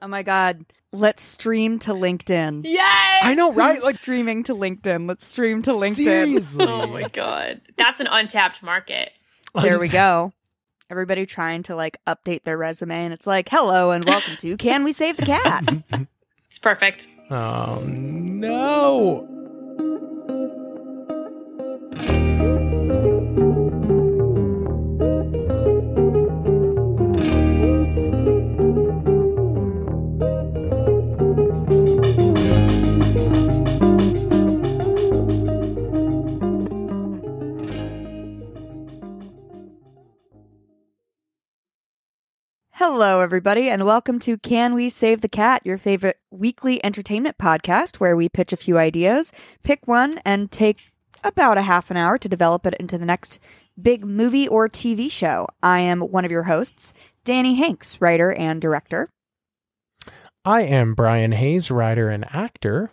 Oh my god. Let's stream to LinkedIn. Yes. I know, right? Like streaming to LinkedIn. Let's stream to LinkedIn. seriously. Oh my god. That's an untapped market. There we go. Everybody trying to like update their resume and it's like, "Hello and welcome to Can We Save the Cat?" It's perfect. Oh no. Hello everybody and welcome to Can We Save the Cat, your favorite weekly entertainment podcast where we pitch a few ideas, pick one and take about a half an hour to develop it into the next big movie or TV show. I am one of your hosts, Danny Hanks, writer and director. I am Brian Hayes, writer and actor.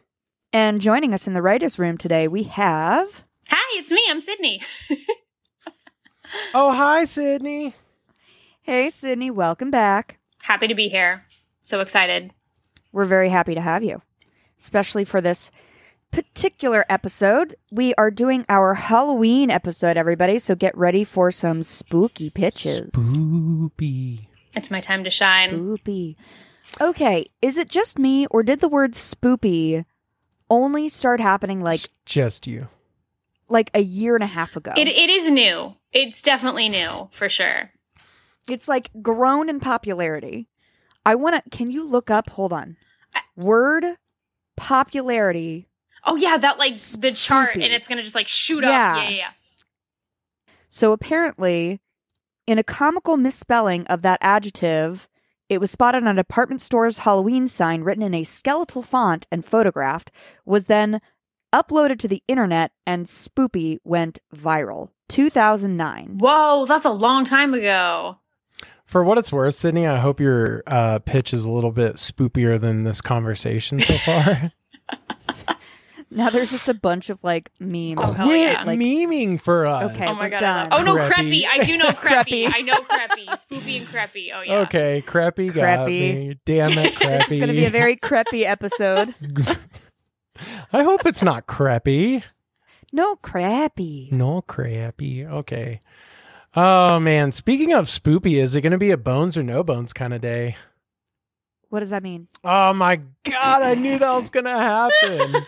And joining us in the writers' room today, we have. Hi, it's me. I'm Sydney. Oh, hi, Sydney. Hey, Sydney, welcome back. Happy to be here. So excited. We're very happy to have you, especially for this particular episode. We are doing our Halloween episode, everybody, so get ready for some spooky pitches. Spoopy. It's my time to shine. Spoopy. Okay, is it just me, or did the word spoopy only start happening like It's just you. like a year and a half ago? It it is new. It's definitely new for sure. It's like grown in popularity. I want to. Can you look up? Hold on. Word popularity. Oh yeah, that like the chart Spoopy. and it's gonna just like shoot Yeah. up. Yeah, yeah, yeah. So apparently, in a comical misspelling of that adjective, it was spotted on a department store's Halloween sign written in a skeletal font and photographed, was then uploaded to the internet, and Spoopy went viral. 2009. Whoa, that's a long time ago. For what it's worth, Sydney, I hope your uh, pitch is a little bit spoopier than this conversation so far. Now there's just a bunch of like memes. Oh, Quit yeah. Like- memeing for us. Okay, Oh my god. Done. Oh no, Creppy. creppy. I do know creppy. Creppy. I know creppy. Spoopy and creppy. Oh yeah. Okay, crappy got Crappy. Damn it, crappy. This is going to be a very creepy episode. I hope it's not crappy. No crappy. No crappy. Okay. Oh man, speaking of spoopy, is it going to be a bones or no bones kind of day? What does that mean? Oh my god, I knew that was going to happen.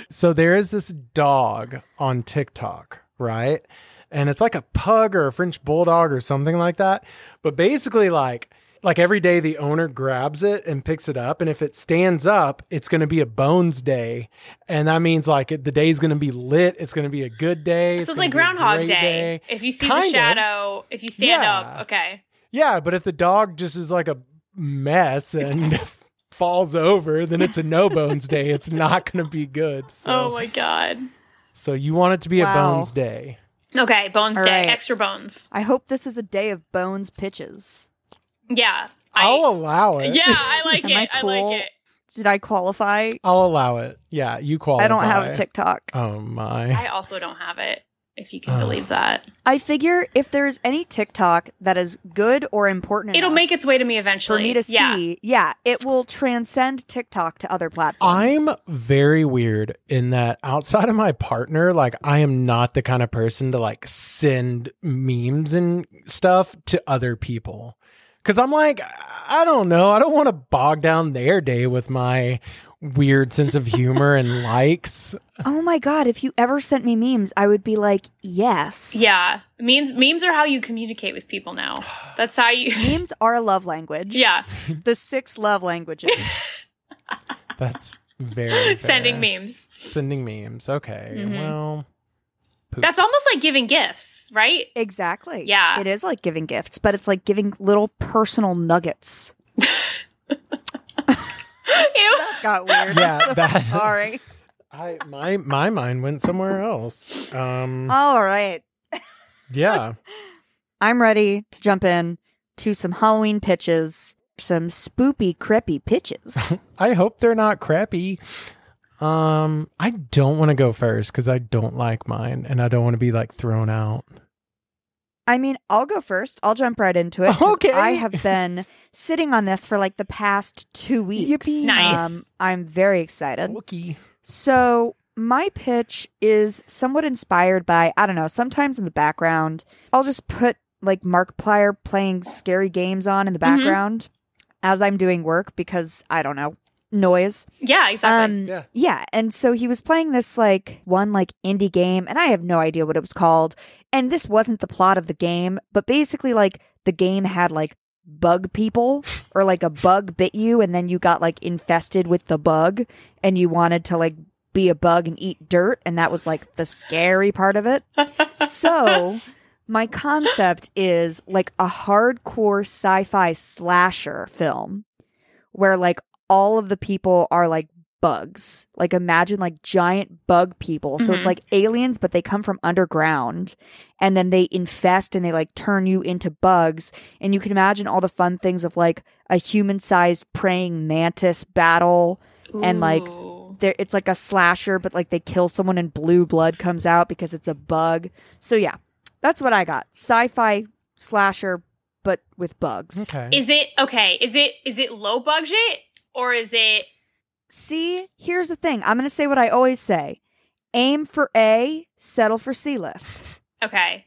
so there is this dog on TikTok, right? And it's like a pug or a French bulldog or something like that. But basically like like every day the owner grabs it and picks it up and if it stands up, it's going to be a bones day. And that means like it, the day's going to be lit, it's going to be a good day. So it's gonna like Groundhog great Day. If you see Kind the of. shadow, if you stand Yeah. up, okay. Yeah, but if the dog just is like a mess and falls over, then it's a no bones day. It's not going to be good. So, Oh my god. so you want it to be a bones day. Okay, bones All day, right. extra bones. I hope this is a day of bones pitches. Yeah. I'll I, allow it. yeah, I like Am it. I I, like it. Did I qualify? I'll allow it. Yeah, you qualify. I don't have a TikTok. Oh my. I also don't have it, if you can Oh. believe that. I figure if there's any TikTok that is good or important It'll enough make its way to me eventually. for eventually. me to yeah. see, yeah, it will transcend TikTok to other platforms. I'm very weird in that outside of my partner, like I am not the kind of person to like send memes and stuff to other people. Cause I'm like, I don't know. I don't want to bog down their day with my weird sense of humor and likes. Oh my god, if you ever sent me memes, I would be like, yes. Yeah. Memes memes are how you communicate with people now. That's how you Memes are a love language. Yeah. The six love languages. That's very Sending memes. Sending memes. Okay. Mhm. Well, poop. That's almost like giving gifts, right? exactly. Yeah. It is like giving gifts, but it's like giving little personal nuggets. Ew. Got weird. Yeah, I'm so that- sorry. I my my mind went somewhere else. Um All right. yeah. I'm ready to jump in to some Halloween pitches, some spoopy, creepy pitches. I hope they're not crappy. Um, I don't want to go first because I don't like mine, and I don't want to be like thrown out. I mean, I'll go first. I'll jump right into it. Okay. I have been sitting on this for like the past two weeks. Yippee. Nice. I'm very excited. Wookie. So, my pitch is somewhat inspired by, I don't know, sometimes in the background, I'll just put like Mark Markiplier playing scary games on in the Mhm. background as I'm doing work because, I don't know, noise. Yeah, exactly. Um, Yeah. yeah, and so he was playing this like one like indie game, and I have no idea what it was called. And this wasn't the plot of the game, but basically like the game had like bug people or like a bug bit you and then you got like infested with the bug and you wanted to like be a bug and eat dirt and that was like the scary part of it. so my concept is like a hardcore sci-fi slasher film where like all of the people are like bugs. Like imagine like giant bug people. So it's Mhm. like aliens but they come from underground and then they infest and they like turn you into bugs and you can imagine all the fun things of like a human-sized praying mantis battle and, like, Ooh. there it's like a slasher but like they kill someone and blue blood comes out because it's a bug so yeah that's what i got sci-fi slasher but with bugs Okay. Is it okay? Is it is it low budget or is it see here's the thing i'm gonna say what i always say aim for a settle for c list okay?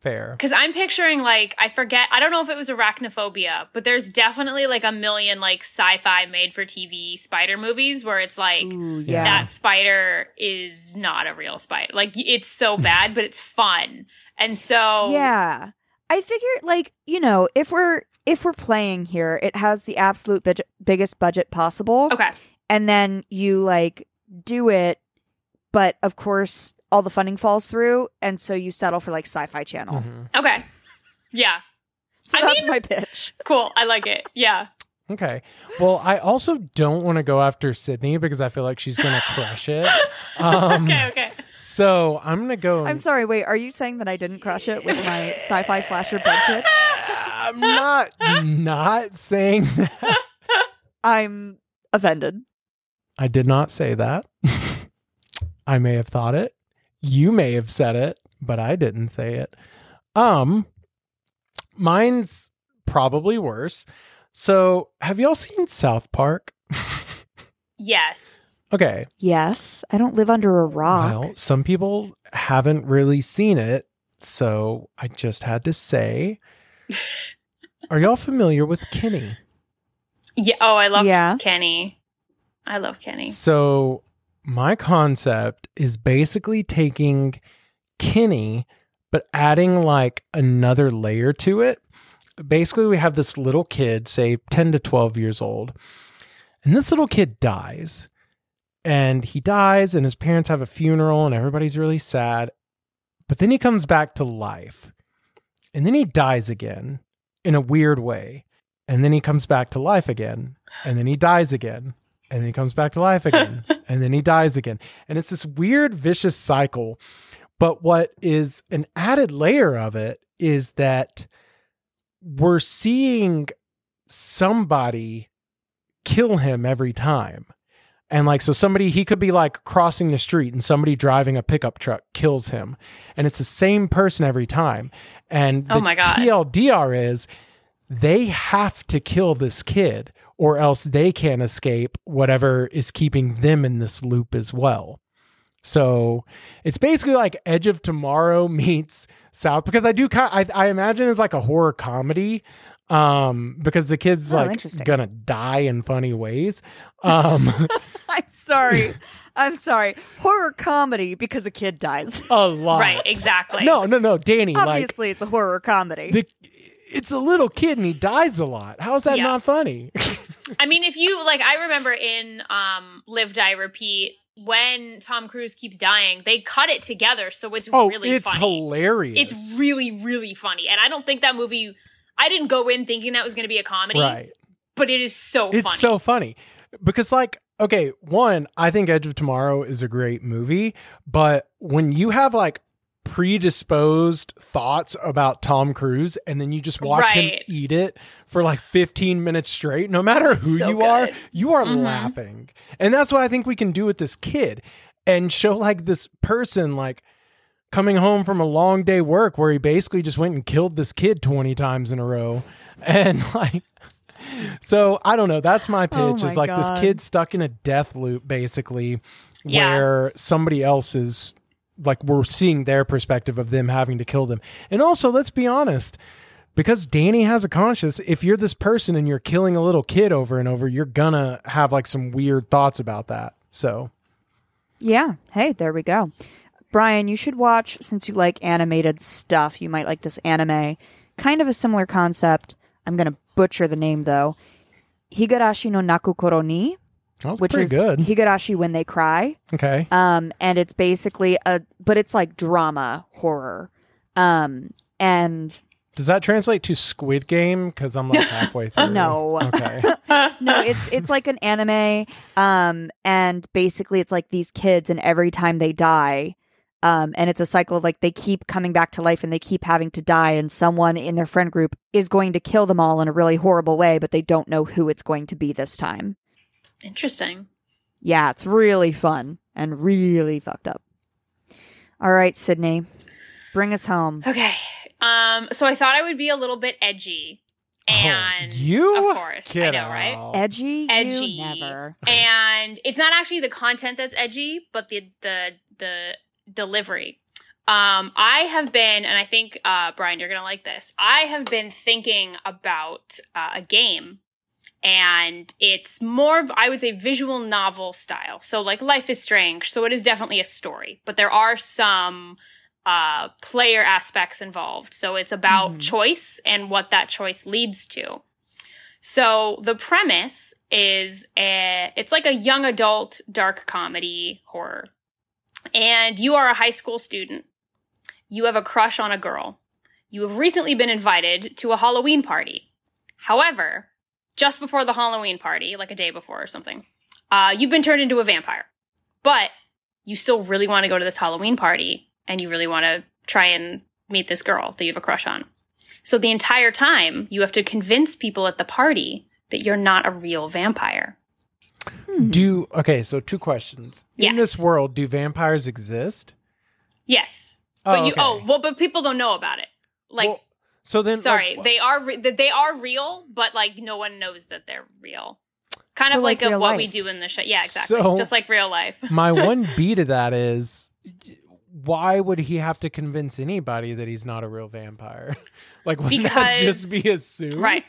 Fair. Because I'm picturing like I forget. I don't know if it was arachnophobia, but there's definitely like a million like sci-fi made-for-TV spider movies where it's like Ooh, Yeah. yeah that spider is not a real spider. Like it's so bad, but it's fun. And so yeah i figure like you know if we're if we're playing here it has the absolute budget, biggest budget possible Okay. and then you like do it but of course all the funding falls through and so you settle for like sci-fi channel Mhm. Okay. Yeah. so I that's mean- my pitch Cool. I like it. Yeah. Okay. Well, I also don't want to go after Sydney because I feel like she's going to crush it. Um, okay. Okay. So I'm going to go. i'm sorry wait are you saying that i didn't crush it with my sci-fi slasher bug pitch I'm not not saying that. i'm offended I did not say that. I may have thought it. You may have said it, but I didn't say it. Um mine's probably worse. So, have y'all seen South Park? Yes. okay. yes i don't live under a rock Well, some people haven't really seen it, so I just had to say. Are y'all familiar with Kenny? Yeah. Oh, I love Yeah. Kenny. I love Kenny. So, my concept is basically taking Kenny, but adding like another layer to it. Basically, we have this little kid, say 10 to 12 years old, and this little kid dies. And he dies, and his parents have a funeral, and everybody's really sad. But then he comes back to life. And then he dies again in a weird way. And then he comes back to life again. And then he dies again and then he comes back to life again and then he dies again and it's this weird vicious cycle but what is an added layer of it is that we're seeing somebody kill him every time and like so somebody he could be like crossing the street and somebody driving a pickup truck kills him and it's the same person every time and the Oh my God. tldr is they have to kill this kid or else they can't escape whatever is keeping them in this loop as well. So it's basically like Edge of Tomorrow meets South because I do kind I, I imagine it's like a horror comedy um because the kid's Oh, like interesting. gonna die in funny ways um i'm sorry i'm sorry horror comedy because a kid dies a lot Right. Exactly. no no no danny like obviously it's a horror comedy the it's a little kid and he dies a lot how is that Yeah. not funny I mean, if you like, I remember in um, Live Die Repeat when Tom Cruise keeps dying, they cut it together, so it's oh really it's funny. hilarious It's really, really funny, and I don't think that movie. I didn't go in thinking that was going to be a comedy, right but it is so it's funny. so funny because like okay one i think edge of tomorrow is a great movie but when you have like predisposed thoughts about tom cruise and then you just watch him eat it for like 15 minutes straight no matter who So you are you are Mhm. laughing and that's what i think we can do with this kid and show like this person like coming home from a long day work where he basically just went and killed this kid 20 times in a row. And like, so I don't know. That's my oh pitch Oh is like God. this kid stuck in a death loop, basically, Yeah. where somebody else is like, we're seeing their perspective of them having to kill them. And also, let's be honest. Because Danny has a conscience, if you're this person and you're killing a little kid over and over, you're gonna have like some weird thoughts about that. So, Yeah. Hey, there we go. Brian, you should watch since you like animated stuff. You might like this anime. Kind of a similar concept. I'm going to butcher the name though. Higurashi no Nakukoro ni, that was which pretty is good. Higurashi when they cry. okay. Um and it's basically a but it's like drama horror. Um and Does that translate to Squid Game? Because I'm like halfway through. No. Okay. no, it's it's like an anime, um, and basically it's like these kids, and every time they die, um, and it's a cycle of like they keep coming back to life, and they keep having to die, and someone in their friend group is going to kill them all in a really horrible way, but they don't know who it's going to be this time. Interesting. Yeah, it's really fun and really fucked up. All right, Sydney, bring us home. Okay. Um, so I thought I would be a little bit edgy. And oh, you? of course. I know, right? out. Edgy, Edgy. you never. and it's not actually the content that's edgy, but the the the delivery. Um, I have been, and I think uh, Brian, you're gonna like this. I have been thinking about uh, a game, and it's more, of, I would say, visual novel style. So, like, Life is Strange. So it is definitely a story, but there are some uh, player aspects involved. So it's about Mhm. choice and what that choice leads to. So the premise is a, it's like a young adult dark comedy horror. And you are a high school student. You have a crush on a girl. You have recently been invited to a Halloween party. However, just before the Halloween party, like a day before or something, uh, you've been turned into a vampire. But you still really want to go to this Halloween party and you really want to try and meet this girl that you have a crush on. So the entire time, you have to convince people at the party that you're not a real vampire. Hmm. Do okay, so two questions. In this world, do vampires exist? Yes, but you okay. oh well, but people don't know about it. Like, Well, so then sorry, like, they are re- they are real, but like no one knows that they're real. Kind So of like, like a, real what we do in the show. Yeah, exactly. So- Just like real life. my one B to that is why would he have to convince anybody that he's not a real vampire? like would that just be assumed? right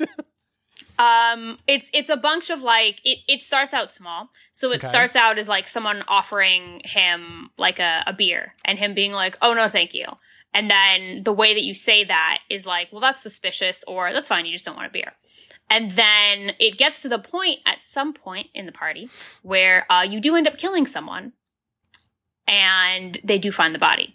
um it's it's a bunch of like it, it starts out small so it Okay. starts out as like someone offering him like a, a beer and him being like oh no thank you and then the way that you say that is like well that's suspicious or that's fine you just don't want a beer and then it gets to the point at some point in the party where uh, you do end up killing someone and they do find the body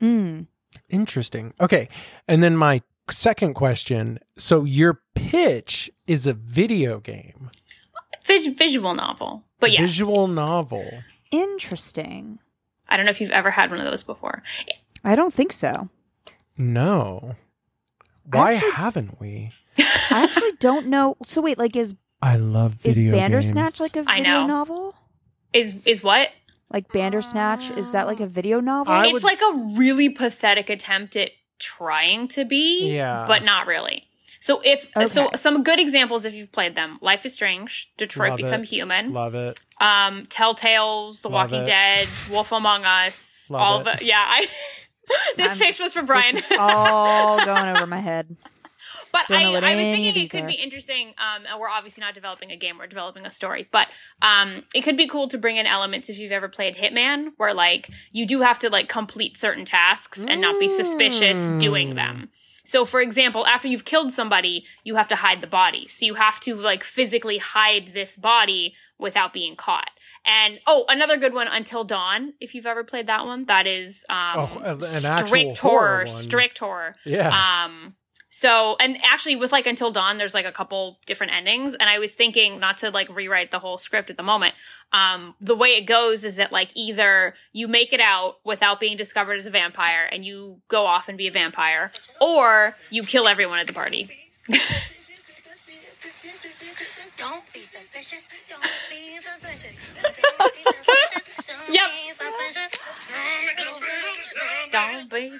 Mm. Interesting. Okay. And then my second question, so your pitch is a video game. Vis- visual novel but yeah. Visual novel. Interesting. i don't know if you've ever had one of those before I don't think so. No. Why Actually- haven't we? I actually don't know. So wait, like is I love is Bandersnatch games. like a I video know. novel? is is what Like Bandersnatch is that like a uh, video novel? I it's would like s- a really pathetic attempt at trying to be, Yeah. but not really. So if so, some good examples if you've played them: Life is Strange, Detroit Love Become it. Human, Love it. um, Telltales, The Love Walking it. Dead, Wolf Among Us, Love all it. of it. Yeah, I. this I'm- pitch was for This Brian. is all going over my head. But I, I was thinking it could are. be interesting. Um, and we're obviously not developing a game; we're developing a story. But um, it could be cool to bring in elements if you've ever played Hitman, where like you do have to like complete certain tasks and not be suspicious Mm. doing them. So, for example, after you've killed somebody, you have to hide the body. So you have to like physically hide this body without being caught. And oh, another good one, Until Dawn. If you've ever played that one, that is um, Oh, an strict horror horror, strict horror. Yeah. Um, so, and actually, with like Until Dawn, there's like a couple different endings, and I was thinking not to like rewrite the whole script at the moment. Um, the way it goes is that like either you make it out without being discovered as a vampire, and you go off and be a vampire, or you kill everyone at the party. Don't be suspicious. Don't be suspicious. Don't be suspicious. Don't Yep. be suspicious.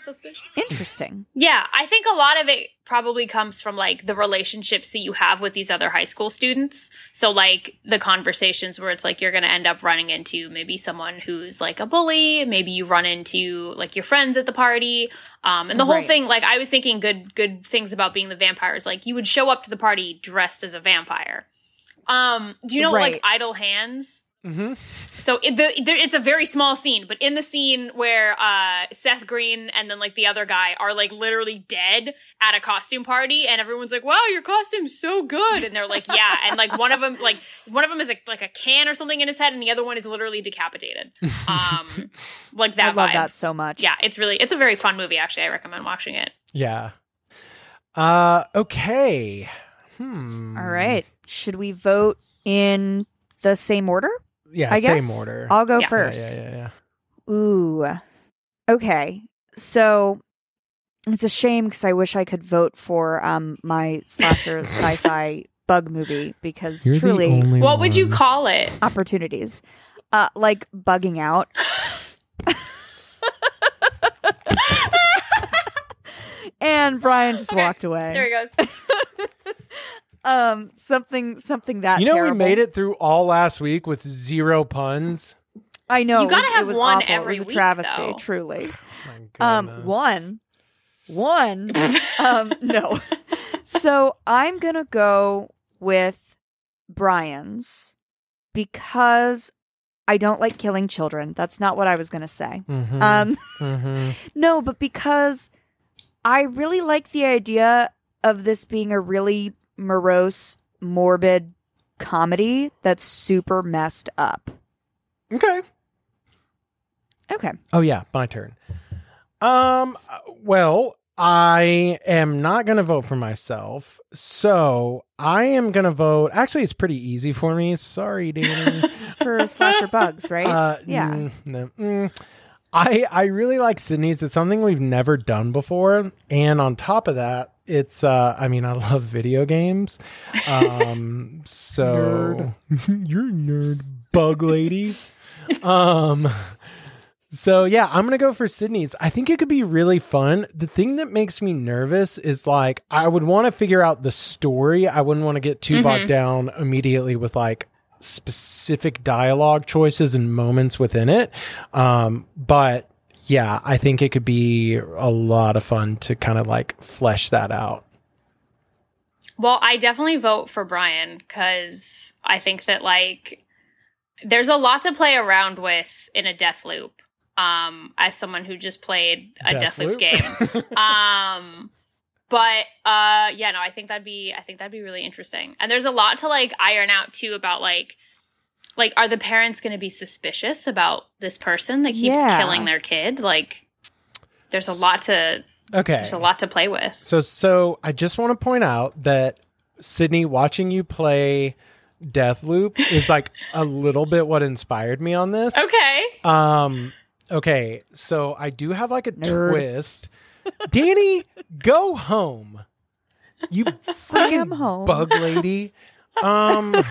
suspicious. Interesting. Yeah, I think a lot of it probably comes from like the relationships that you have with these other high school students. So like the conversations where it's like you're going to end up running into maybe someone who's like a bully, maybe you run into like your friends at the party. Um and the whole Right. thing like I was thinking good good things about being the vampires like you would show up to the party dressed as a vampire. Um do you know Right. like idle hands? hmm So it, the, there, it's a very small scene, but in the scene where uh, Seth Green and then like the other guy are like literally dead at a costume party, and everyone's like, "Wow, your costume's so good," and they're like, "Yeah," and like one of them, like one of them is like, like a can or something in his head, and the other one is literally decapitated. Um, like that. I love vibe. that so much. Yeah, it's really it's a very fun movie. Actually, I recommend watching it. Yeah. Uh. Okay. Hmm. All right. Should we vote in the same order? Yeah. I same guess order. I'll go Yeah. Yeah, first. Yeah. Yeah. Yeah. Ooh. Okay. So it's a shame because I wish I could vote for um my slasher sci-fi bug movie because truly What would you call it? opportunities. Uh like bugging out. and Brian just Okay, walked away. There he goes. um something something that You know, terrible. we made it through all last week with zero puns. I know. You it gotta was- have it was one awful. every it was a travesty, though. truly. My Um, one, one. um, no. So I'm gonna go with Brian's because I don't like killing children. That's not what I was gonna say. Mhm. Um, Mhm. no, but because I really like the idea of this being a really morose, morbid comedy that's super messed up. Okay. Okay. Oh yeah, my turn. Um. Well, I am not going to vote for myself, so I am going to vote. Actually, it's pretty easy for me. Sorry, Danny. For slasher bugs, right? Uh, Yeah. mm, no, mm. I I really like Sydney's. It's something we've never done before, and on top of that, it's. uh I mean, I love video games. Um. so nerd. you're a nerd, bug lady. um. So yeah, I'm gonna go for Sydney's. I think it could be really fun. The thing that makes me nervous is like I would want to figure out the story. I wouldn't want to get too bogged down immediately with like specific dialogue choices and moments within it. Um, but yeah, I think it could be a lot of fun to kind of like flesh that out. Well, I definitely vote for Brian because I think that like there's a lot to play around with in a death loop. Um, as someone who just played a death, loop, game, um, but uh, yeah, no, I think that'd be I think that'd be really interesting. And there's a lot to like iron out too about like like are the parents going to be suspicious about this person that keeps Yeah. killing their kid? Like, there's a lot to okay. there's a lot to play with. So so I just want to point out that Sydney watching you play death loop is like a little bit what inspired me on this. Okay. Um okay, so I do have like a Nerd. twist. Danny, go home. You freaking home. bug lady. Um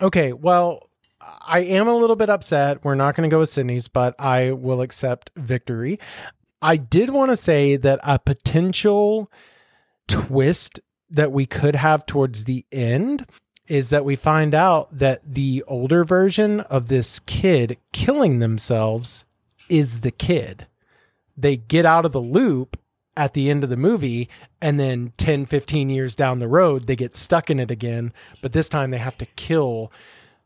Okay, well, I am a little bit upset. We're not going to go with Sydney's, but I will accept victory. I did want to say that a potential twist that we could have towards the end is that we find out that the older version of this kid killing themselves is the kid. They get out of the loop at the end of the movie and then 10 15 years down the road they get stuck in it again but this time they have to kill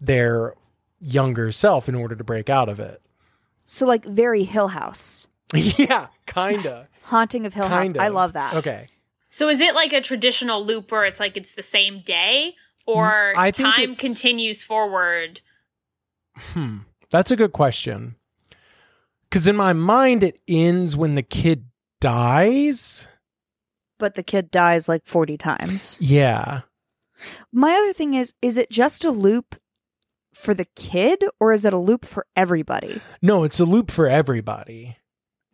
their younger self in order to break out of it So like very Hill House. yeah kinda Haunting of Hill kind House. I love that. okay So is it like a traditional loop where it's like it's the same day or Mm, I time continues forward? Hmm. That's a good question. Because in my mind, it ends when the kid dies. But the kid dies like 40 times. Yeah. My other thing is is it just a loop for the kid or is it a loop for everybody? No, it's a loop for everybody.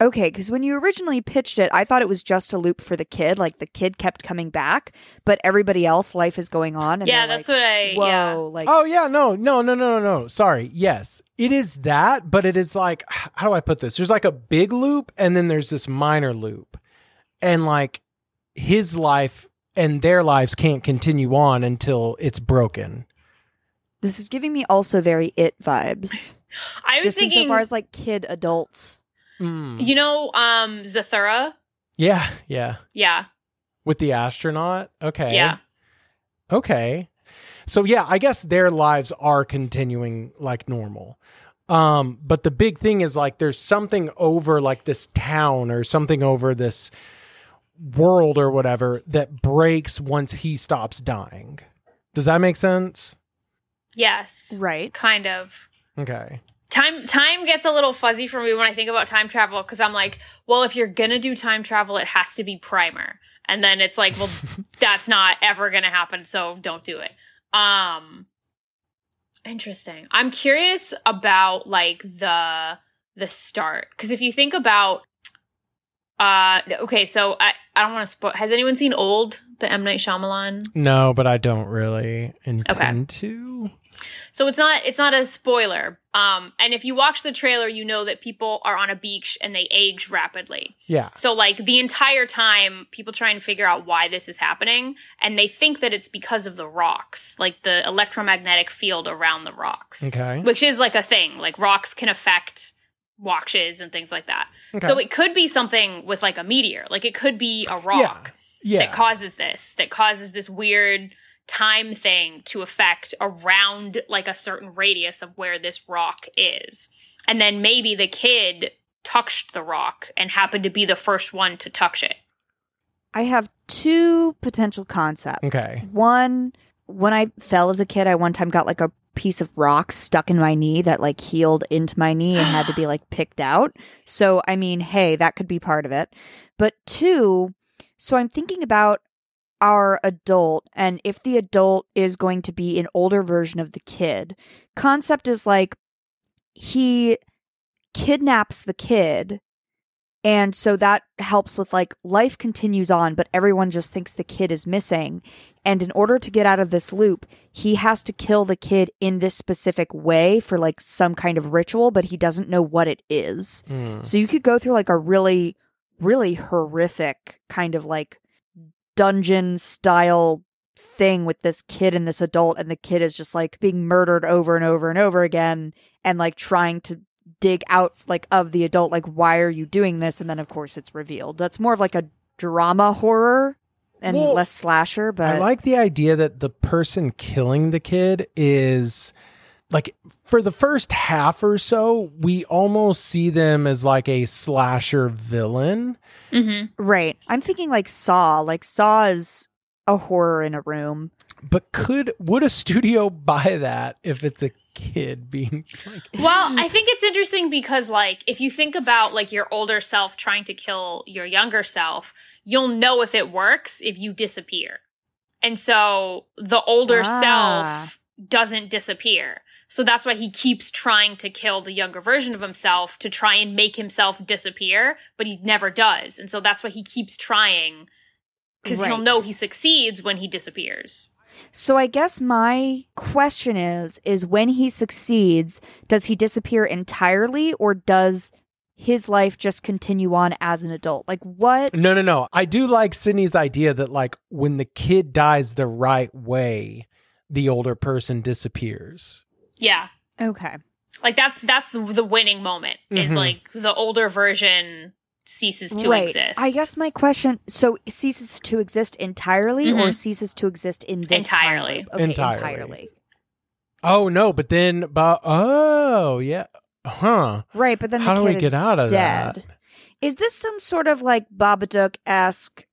Okay, because when you originally pitched it, I thought it was just a loop for the kid. Like the kid kept coming back, but everybody else, life is going on. And yeah, that's like, what I. Whoa, Yeah. like Oh yeah, no, no, no, no, no, no. Sorry. Yes, it is that, but it is like how do I put this? There's like a big loop, and then there's this minor loop, and like his life and their lives can't continue on until it's broken. this is giving me also very it vibes. I was just thinking. insofar as like kid adults. Mm. you know, um, Zathura. Yeah, yeah. Yeah. With the astronaut. Okay. Yeah. Okay. So yeah, I guess their lives are continuing like normal. Um, but the big thing is like there's something over like this town or something over this world or whatever that breaks once he stops dying. Does that make sense? Yes. Right. Kind of. Okay. Time time gets a little fuzzy for me when I think about time travel because I'm like, well, if you're gonna do time travel, it has to be primer, and then it's like, well, that's not ever gonna happen, so don't do it. Um, interesting. I'm curious about like the the start because if you think about, uh, okay, so I I don't want to spoil. Has anyone seen Old, the M Night Shyamalan? No, but I don't really intend to. So it's not it's not a spoiler. Um, and if you watch the trailer, you know that people are on a beach and they age rapidly. Yeah. So like the entire time, people try and figure out why this is happening, and they think that it's because of the rocks, like the electromagnetic field around the rocks, Okay. which is like a thing. Like rocks can affect watches and things like that. Okay. So it could be something with like a meteor. Like it could be a rock yeah. that causes this, that causes this weird time thing to affect around like a certain radius of where this rock is. And then maybe the kid touched the rock and happened to be the first one to touch it. I have two potential concepts. Okay. One, when I fell as a kid, I one time got like a piece of rock stuck in my knee that like healed into my knee and had to be like picked out. So, I mean, hey, that could be part of it. But two, so I'm thinking about our adult and if the adult is going to be an older version of the kid. Concept is like he kidnaps the kid and so that helps with like life continues on, but everyone just thinks the kid is missing. And in order to get out of this loop, he has to kill the kid in this specific way for like some kind of ritual, but he doesn't know what it is. Mm. So you could go through like a really, really horrific kind of like dungeon style thing with this kid and this adult, and the kid is just like being murdered over and over and over again, and like trying to dig out like of the adult, like why are you doing this? And then of course it's revealed. That's more of like a drama horror and Well, less slasher, but I like the idea that the person killing the kid is like for the first half or so, we almost see them as like a slasher villain. Mm-hmm. right. I'm thinking like Saw. Like Saw is a horror in a room. But could would a studio buy that if it's a kid being like Well, I think it's interesting because, like, if you think about like your older self trying to kill your younger self, you'll know if it works if you disappear. And so the older Ah. self doesn't disappear. So that's why he keeps trying to kill the younger version of himself to try and make himself disappear, but he never does. And so that's why he keeps trying because he'll know he succeeds when he disappears. So I guess my question is is when he succeeds, does he disappear entirely or does his life just continue on as an adult? Like what No, no, no. I do like Sydney's idea that like when the kid dies the right way, the older person disappears. Yeah. Okay. Like that's that's the, the winning moment. Is Mhm. like the older version ceases to right. exist. I guess my question so ceases to exist entirely or Mhm. ceases to exist in this Entirely. loop? Okay, Entirely. entirely. Oh no, but then but oh yeah. Huh. Right, but then How the do we get is out of dead. that? Is this some sort of like Babadook esque,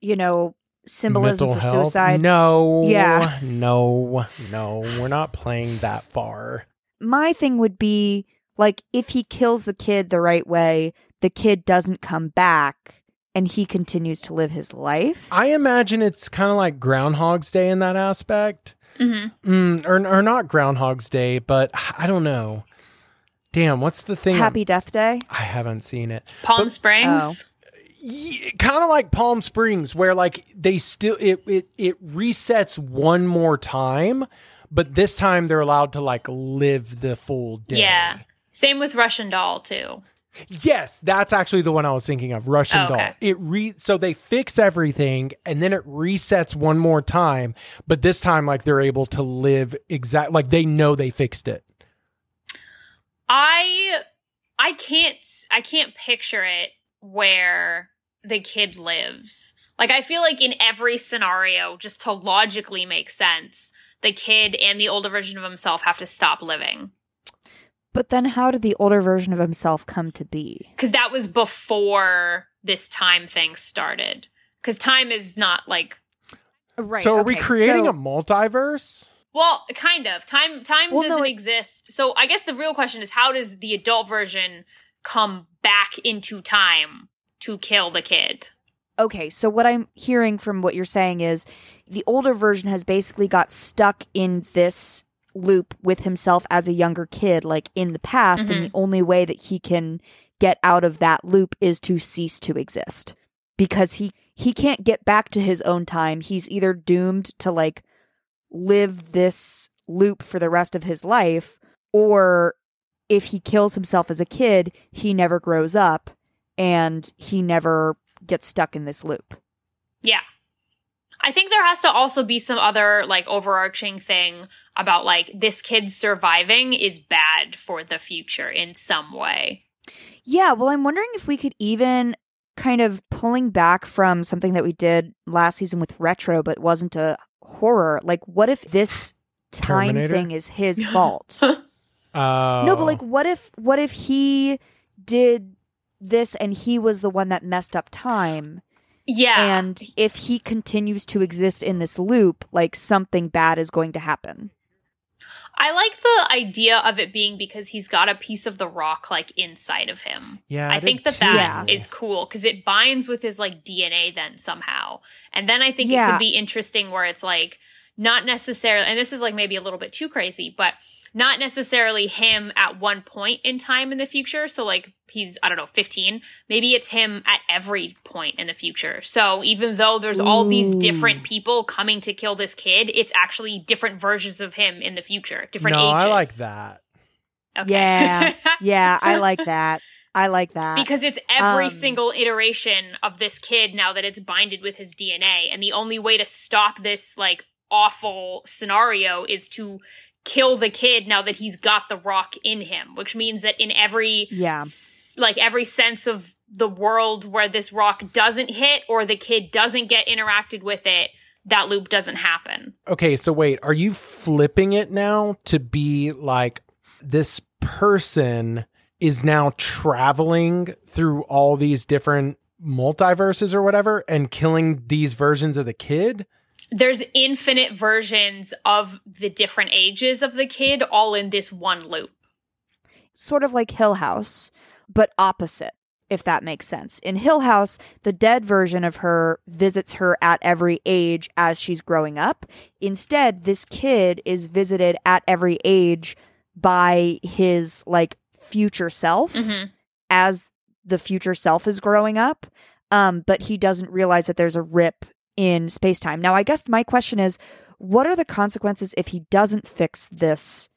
you know, symbolism Mental for health? suicide? No. Yeah. No. No. We're not playing that far. my thing would be like if he kills the kid the right way, the kid doesn't come back and he continues to live his life. I imagine it's kind of like Groundhog's Day in that aspect. hmm Mm, or, or not Groundhog's Day, but I don't know. damn, what's the thing? Happy Death Day. I haven't seen it. Palm But- Springs. Oh. Kind of like Palm Springs, where like they still it it it resets one more time, but this time they're allowed to like live the full day. Yeah. Same with Russian Doll too. Yes, that's actually the one I was thinking of. Russian Oh, okay. doll. It re so they fix everything and then it resets one more time, but this time like they're able to live exact like they know they fixed it. I I can't I can't picture it where the kid lives. Like I feel like in every scenario, just to logically make sense, the kid and the older version of himself have to stop living. But then how did the older version of himself come to be? Because that was before this time thing started. Because time is not like Right. so are we creating a multiverse? well, kind of. Time time Well, doesn't it- exist. So I guess the real question is how does the adult version come back into time to kill the kid? Okay, so what I'm hearing from what you're saying is the older version has basically got stuck in this loop with himself as a younger kid, like in the past, and the mm-hmm. only way that he can get out of that loop is to cease to exist. Because he he can't get back to his own time. He's either doomed to like live this loop for the rest of his life, or if he kills himself as a kid, he never grows up and he never gets stuck in this loop. Yeah. I think there has to also be some other like overarching thing about like this kid surviving is bad for the future in some way. Yeah, well, I'm wondering if we could even kind of pulling back from something that we did last season with retro, but wasn't a horror. Like, what if this time Terminator? thing is his fault? Uh, no, but like, what if what if he did this and he was the one that messed up time? Yeah. And if he continues to exist in this loop, like something bad is going to happen. I like the idea of it being because he's got a piece of the rock like inside of him. yeah, I did think that too. that is cool because it binds with his like DNA then somehow. And then I think it could be interesting where it's like not necessarily, and this is like maybe a little bit too crazy, but not necessarily him at one point in time in the future. So like he's, I don't know, 15. Maybe it's him at every point in the future. So even though there's all these different people coming to kill this kid, it's actually different versions of him in the future, different no, ages. I like that. Okay. Yeah. Yeah, I like that. I like that. because it's every Um, single iteration of this kid now that it's binded with his DNA, and the only way to stop this like awful scenario is to kill the kid now that he's got the rock in him, which means that in every yeah. like every sense of the world where this rock doesn't hit or the kid doesn't get interacted with it, that loop doesn't happen. Okay, so wait, are you flipping it now to be like this person is now traveling through all these different multiverses or whatever and killing these versions of the kid? There's infinite versions of the different ages of the kid all in this one loop. sort of like Hill House, but opposite, if that makes sense. In Hill House, the dead version of her visits her at every age as she's growing up. Instead, this kid is visited at every age by his like future self Mhm. as the future self is growing up. Um, but he doesn't realize that there's a rip in space time. Now, I guess my question is what are the consequences if he doesn't fix this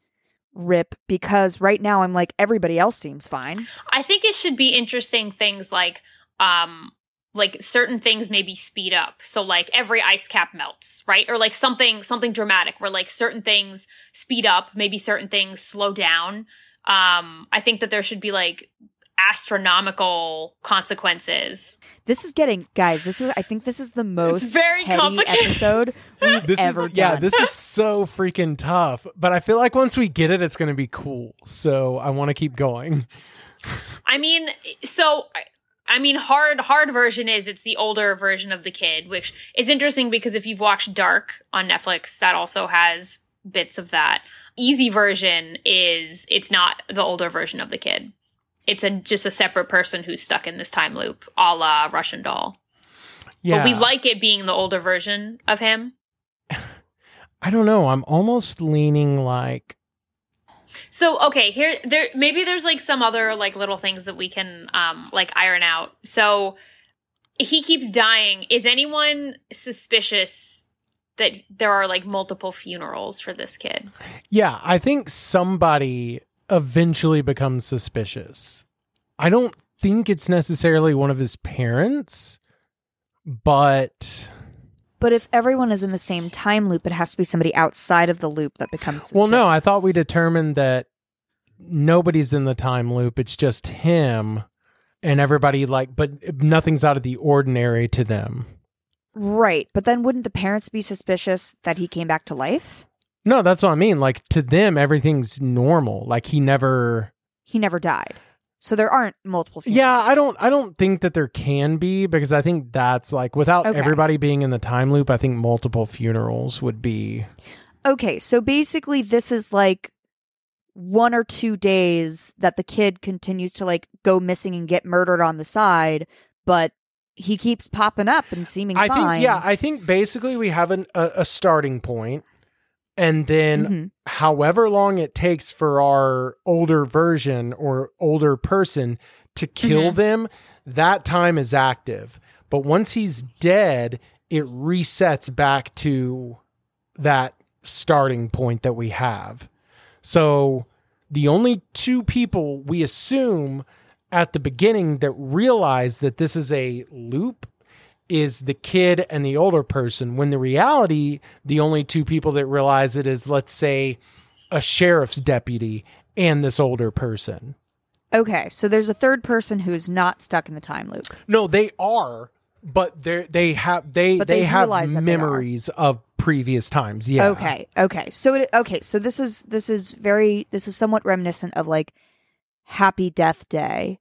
rip? Because right now I'm like, everybody else seems fine. I think it should be interesting things like um like certain things maybe speed up. So like every ice cap melts, right? Or like something something dramatic where like certain things speed up, maybe certain things slow down. Um I think that there should be like astronomical consequences. This is getting, guys, this is, I think this is the most very heady complicated. episode we've This ever is yeah, this is so freaking tough. But I feel like once we get it, it's going to be cool. So I want to keep going. I mean, so I- I mean, hard hard version is it's the older version of the kid, which is interesting because if you've watched Dark on Netflix, that also has bits of that. Easy version is it's not the older version of the kid. It's a just a separate person who's stuck in this time loop, a la Russian Doll. Yeah, But we like it being the older version of him. I don't know. I'm almost leaning like So okay, here there maybe there's like some other like little things that we can um like iron out. So he keeps dying. Is anyone suspicious that there are like multiple funerals for this kid? Yeah, I think somebody eventually becomes suspicious. I don't think it's necessarily one of his parents, but But if everyone is in the same time loop, it has to be somebody outside of the loop that becomes suspicious. well, no, I thought we determined that nobody's in the time loop. It's just him and everybody like but nothing's out of the ordinary to them. Right. But then wouldn't the parents be suspicious that he came back to life? No, that's what I mean. Like to them everything's normal. Like he never He never died. So there aren't multiple funerals. Yeah, I don't I don't think that there can be because I think that's like without Okay. everybody being in the time loop, I think multiple funerals would be Okay, so basically this is like one or two days that the kid continues to like go missing and get murdered on the side, but he keeps popping up and seeming I fine. think yeah, I think basically we have an, a, a starting point and then Mhm. however long it takes for our older version or older person to kill Mhm. them, that time is active. But once he's dead, it resets back to that starting point that we have. So the only two people we assume at the beginning that realize that this is a loop is the kid and the older person when the reality the only two people that realize it is let's say a sheriff's deputy and this older person Okay, so there's a third person who is not stuck in the time loop. no they are but they they have they But they, they have that they memories of previous times yeah Okay, okay. So it okay, so this is this is very this is somewhat reminiscent of like Happy Death Day.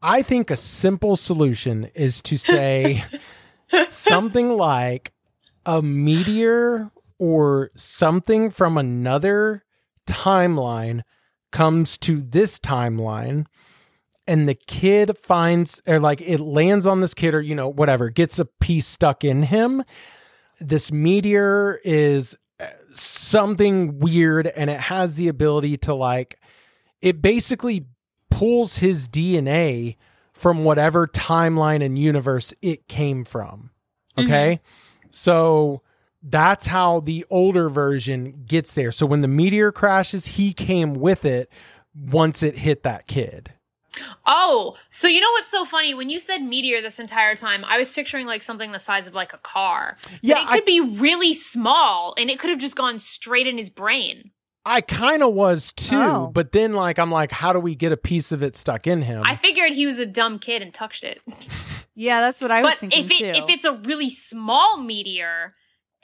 I think a simple solution is to say something like a meteor or something from another timeline comes to this timeline and the kid finds or like it lands on this kid or you know whatever gets a piece stuck in him. This meteor is uh, something weird and it has the ability to like it basically pulls his DNA from whatever timeline and universe it came from. Mm-hmm. Okay. So that's how the older version gets there. So when the meteor crashes, he came with it once it hit that kid. Oh, so you know what's so funny? When you said meteor this entire time, I was picturing like something the size of like a car. But Yeah, it I- could be really small and it could have just gone straight in his brain. I kind of was too, Oh. but then like I'm like, how do we get a piece of it stuck in him? I figured he was a dumb kid and touched it. Yeah, that's what I was but thinking if it too. if it's a really small meteor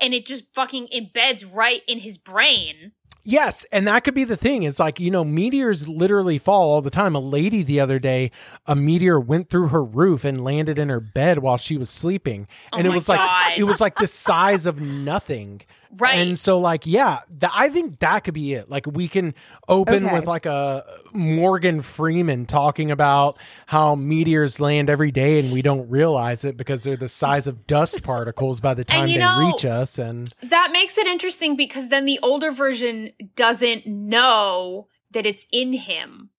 and it just fucking embeds right in his brain, Yes, and that could be the thing. It's like, you know, meteors literally fall all the time. A lady the other day, a meteor went through her roof and landed in her bed while she was sleeping. Oh and it my was like it was like the size of nothing. Right. And so like, yeah, th- I think that could be it. Like we can open Okay. with like a Morgan Freeman talking about how meteors land every day and we don't realize it because they're the size of dust particles by the time you they know- reach us and that makes it interesting because then the older version doesn't know that it's in him.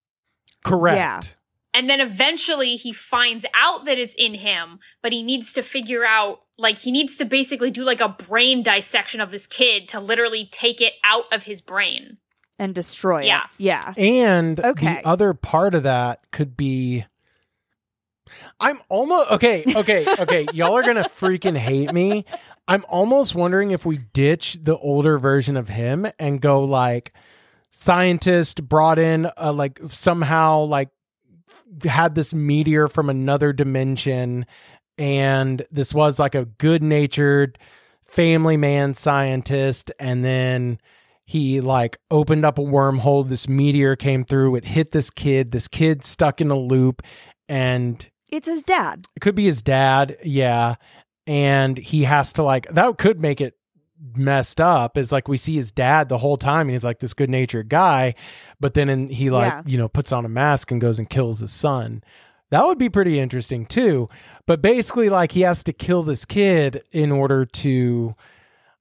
correct. Yeah. And then eventually he finds out that it's in him, but he needs to figure out, like, he needs to basically do like a brain dissection of this kid to literally take it out of his brain. and destroy Yeah. it. Yeah. And Okay. the other part of that could be I'm almost okay, okay, okay. Y'all are gonna freaking hate me. I'm almost wondering if we ditch the older version of him and go like scientist brought in uh, like somehow like had this meteor from another dimension and this was like a good-natured family man scientist and then he like opened up a wormhole. This meteor came through. It hit this kid. This kid stuck in a loop and It's his dad. it could be his dad yeah. And he has to like that could make it messed up. Is like we see his dad the whole time and he's like this good natured guy but then in, he like Yeah. you know puts on a mask and goes and kills his son that would be pretty interesting too but basically like he has to kill this kid in order to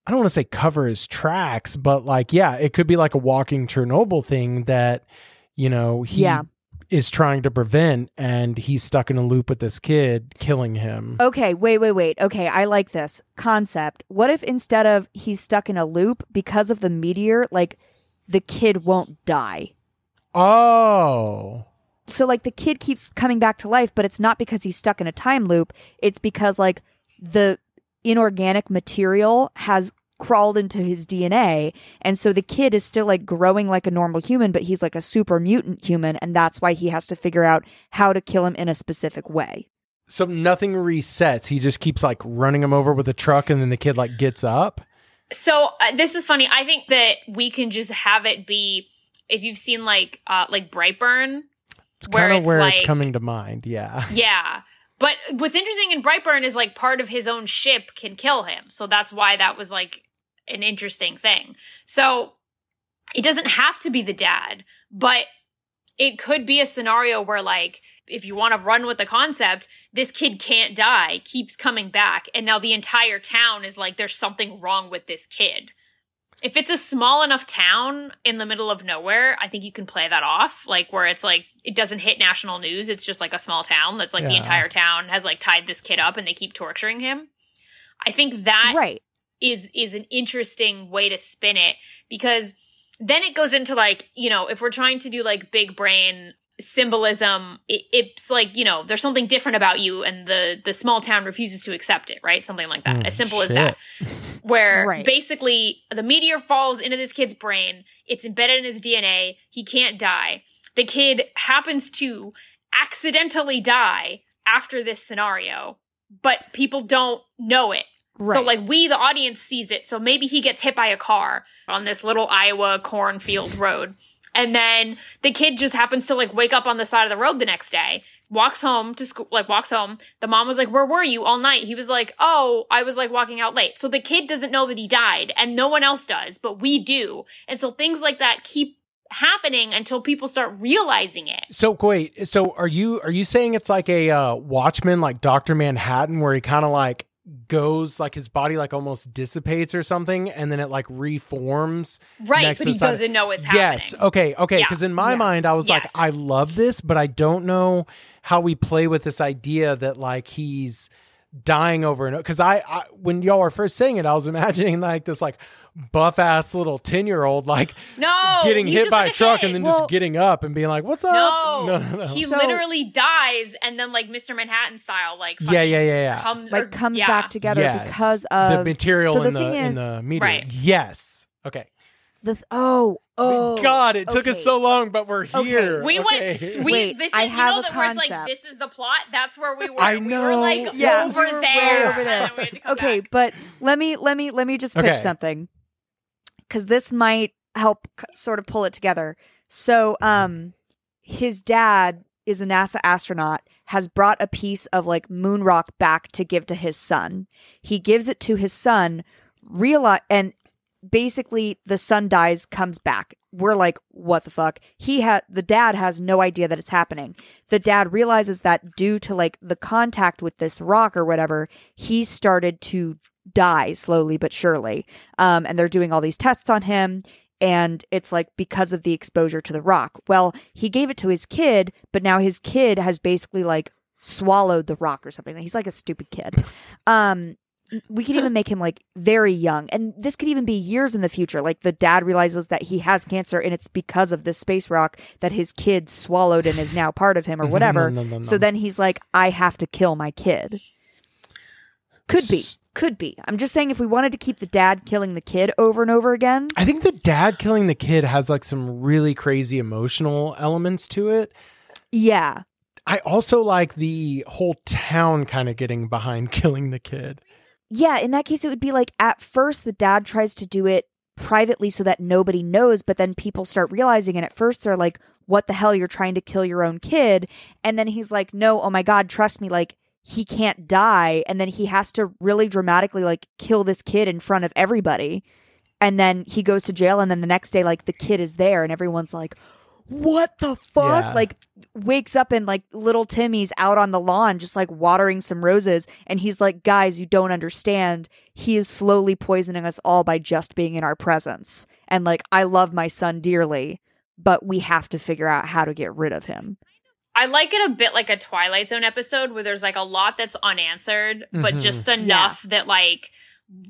I don't want to say cover his tracks, but like, yeah, it could be like a walking Chernobyl thing that, you know, he Yeah. is trying to prevent and he's stuck in a loop with this kid, killing him. Okay, wait, wait, wait. Okay, I like this concept. What if instead of he's stuck in a loop because of the meteor, like the kid won't die? Oh. So like the kid keeps coming back to life, but it's not because he's stuck in a time loop. It's because like the inorganic material has crawled into his DNA. And so the kid is still like growing like a normal human, but he's like a super mutant human. And that's why he has to figure out how to kill him in a specific way. So nothing resets. He just keeps like running him over with a truck and then the kid like gets up. So uh, this is funny. I think that we can just have it be if you've seen like uh like Brightburn. It's kind of it's where like- it's coming to mind. Yeah. Yeah. But what's interesting in Brightburn is like part of his own ship can kill him. So that's why that was like an interesting thing. So it doesn't have to be the dad, but it could be a scenario where like if you want to run with the concept, this kid can't die, keeps coming back, and now the entire town is like there's something wrong with this kid. If it's a small enough town in the middle of nowhere, I think you can play that off, like where it's like it doesn't hit national news. It's just like a small town that's like the entire town has like tied this kid up and they keep torturing him. I think that right. is is an interesting way to spin it because then it goes into like you know if we're trying to do like big brain symbolism it, it's like you know there's something different about you and the the small town refuses to accept it right something like that Mm, as simple as that where Right. basically the meteor falls into this kid's brain it's embedded in his dna he can't die the kid happens to accidentally die after this scenario but people don't know it Right. so like we the audience sees it. So maybe he gets hit by a car on this little Iowa cornfield road. And then the kid just happens to like wake up on the side of the road the next day, walks home to school, like walks home. The mom was like, "Where were you all night?" He was like, "Oh, I was like walking out late." So the kid doesn't know that he died and no one else does, but we do. And so things like that keep happening until people start realizing it. So wait, so are you are you saying it's like a uh, Watchmen, like Doctor Manhattan, where he kind of like goes like his body like almost dissipates or something, and then it like reforms? Right, but he doesn't know it's happening Yes. Okay. Okay. Yeah. Because in my Yeah. mind, I was like, I love this, but I don't know how we play with this idea that like he's dying over and because I, I when y'all were first saying it, I was imagining like this like buff ass little ten year old like No, getting hit by like a truck kid. and then Well- just getting up and being like, "What's up?" No, no, no. no. he So- literally dies, and then like Mr. Manhattan style, like yeah, yeah, yeah, yeah. come, like or- comes yeah. back together Yes. because of the material so in the thing is- in the meteor. Right. Yes. Okay. the th- oh oh God, it took us so long, but we're Okay. here. We Okay. went sweet. Wait, this is, I you have know a that where like concept. this is the plot. That's where we were. I We know. were like Yes. over We were way there. over there. and then we had to come okay back. but let me let me let me just pitch Okay. something because this might help sort of pull it together. So um his dad is a nasa astronaut has brought a piece of like moon rock back to give to his son. He gives it to his son realize and basically the son dies comes back. We're like what the fuck? He had the dad has no idea that it's happening. The dad realizes that due to like the contact with this rock or whatever he started to die slowly but surely. Um and they're doing all these tests on him and it's like because of the exposure to the rock. Well he gave it to his kid but now his kid has basically like swallowed the rock or something. He's like a stupid kid. Um we could even make him like very young. And this could even be years in the future. Like the dad realizes that he has cancer and it's because of this space rock that his kid swallowed and is now part of him or whatever. no, no, no. so then he's like i have to kill my kid. Could be could be i'm just saying if we wanted to keep the dad killing the kid over and over again I think the dad killing the kid has like some really crazy emotional elements to it. yeah I also like the whole town kind of getting behind killing the kid. Yeah, in that case, it would be like at first the dad tries to do it privately so that nobody knows, but then people start realizing, and at first they're like, What the hell? You're trying to kill your own kid. And then he's like, No, oh my God, trust me, like, he can't die. And then he has to really dramatically, like, kill this kid in front of everybody. And then he goes to jail, and then the next day, like, the kid is there, and everyone's like, what the fuck? Yeah. Like wakes up and like little Timmy's out on the lawn just like watering some roses and he's like, "Guys, you don't understand. He is slowly poisoning us all by just being in our presence." And like I love my son dearly, but we have to figure out how to get rid of him. I like it a bit like a Twilight Zone episode where there's like a lot that's unanswered, but Mhm. just enough that like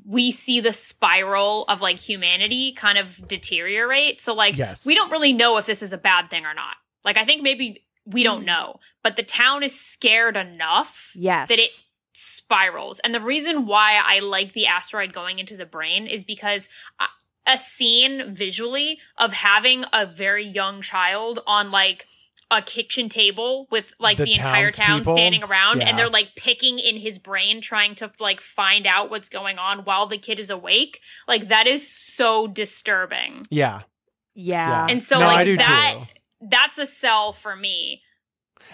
we see the spiral of like humanity kind of deteriorate. So like Yes. we don't really know if this is a bad thing or not. Like I think maybe we don't know, but the town is scared enough Yes. that it spirals. And the reason why I like the asteroid going into the brain is because uh, a scene visually of having a very young child on like a kitchen table with like The the, entire town townspeople? standing around Yeah. and they're like picking in his brain trying to like find out what's going on while the kid is awake like that is so disturbing Yeah. yeah. and so No, like that too. that's a sell for me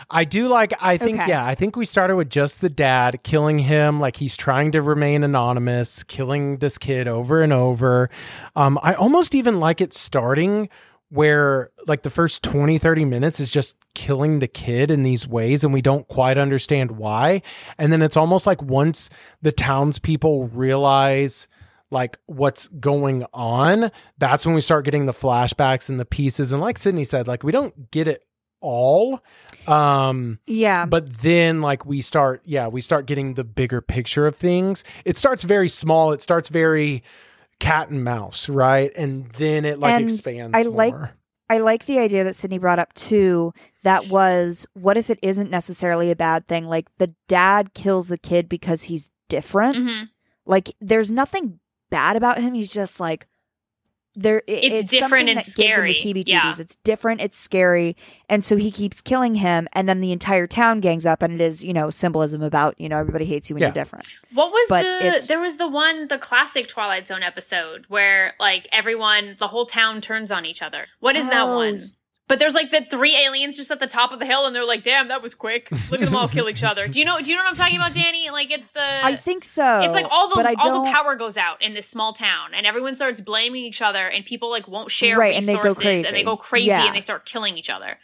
I do like I think Okay. yeah, I think we started with just the dad killing him like he's trying to remain anonymous, killing this kid over and over. Um I almost even like it starting where like the first 20 30 minutes is just killing the kid in these ways and we don't quite understand why. And then it's almost like once the townspeople realize like what's going on, that's when we start getting the flashbacks and the pieces. And like Sydney said, like we don't get it all. Um yeah. but then like we start yeah we start getting the bigger picture of things it starts very small it starts very cat and mouse right and then it like And expands I like- I like the idea that Sydney brought up too. That was what if it isn't necessarily a bad thing? Like the dad kills the kid because he's different. hmm Like there's nothing bad about him. He's just like there. it- It's something different and that gives him the scary. Yeah. It's different. It's scary, and so he keeps killing him, and then the entire town gangs up, and it is you know symbolism about you know everybody hates you when Yeah. you're different. What was But the? it's- There was the one, the classic Twilight Zone episode where like everyone, the whole town turns on each other. What is that Oh, one? But there's like the three aliens just at the top of the hill, and they're like, "Damn, that was quick! Look at them all kill each other." Do you know? Do you know what I'm talking about, Danny? Like it's the. I think so. it's like all the all don't, the power goes out in this small town, and everyone starts blaming each other, and people like won't share Right, and they go crazy. and they go crazy, Yeah. and they start killing each other.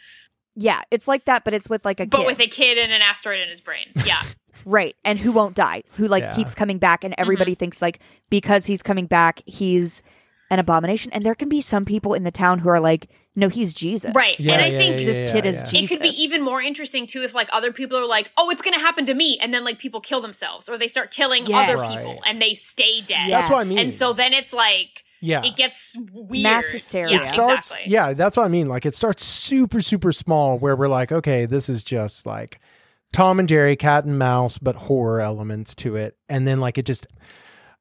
Yeah, it's like that, but it's with like a But kid. with a kid and an asteroid in his brain, yeah. Right. And who won't die, who like Yeah. keeps coming back. And everybody Mm-hmm. thinks like because he's coming back, he's an abomination. And there can be some people in the town who are like, no, he's Jesus. Right. Yeah, and I yeah, think yeah, this yeah, kid is. Jesus. it could be even more interesting too if like other people are like, "Oh, it's going to happen to me," and then like people kill themselves or they start killing Yes. other Right. people and they stay dead. Yeah. That's what I mean. And so then it's like yeah. it gets weird. Mass hysteria. Yeah, it starts exactly. yeah that's what i mean like it starts super super small where we're like okay this is just like tom and jerry cat and mouse but horror elements to it and then like it just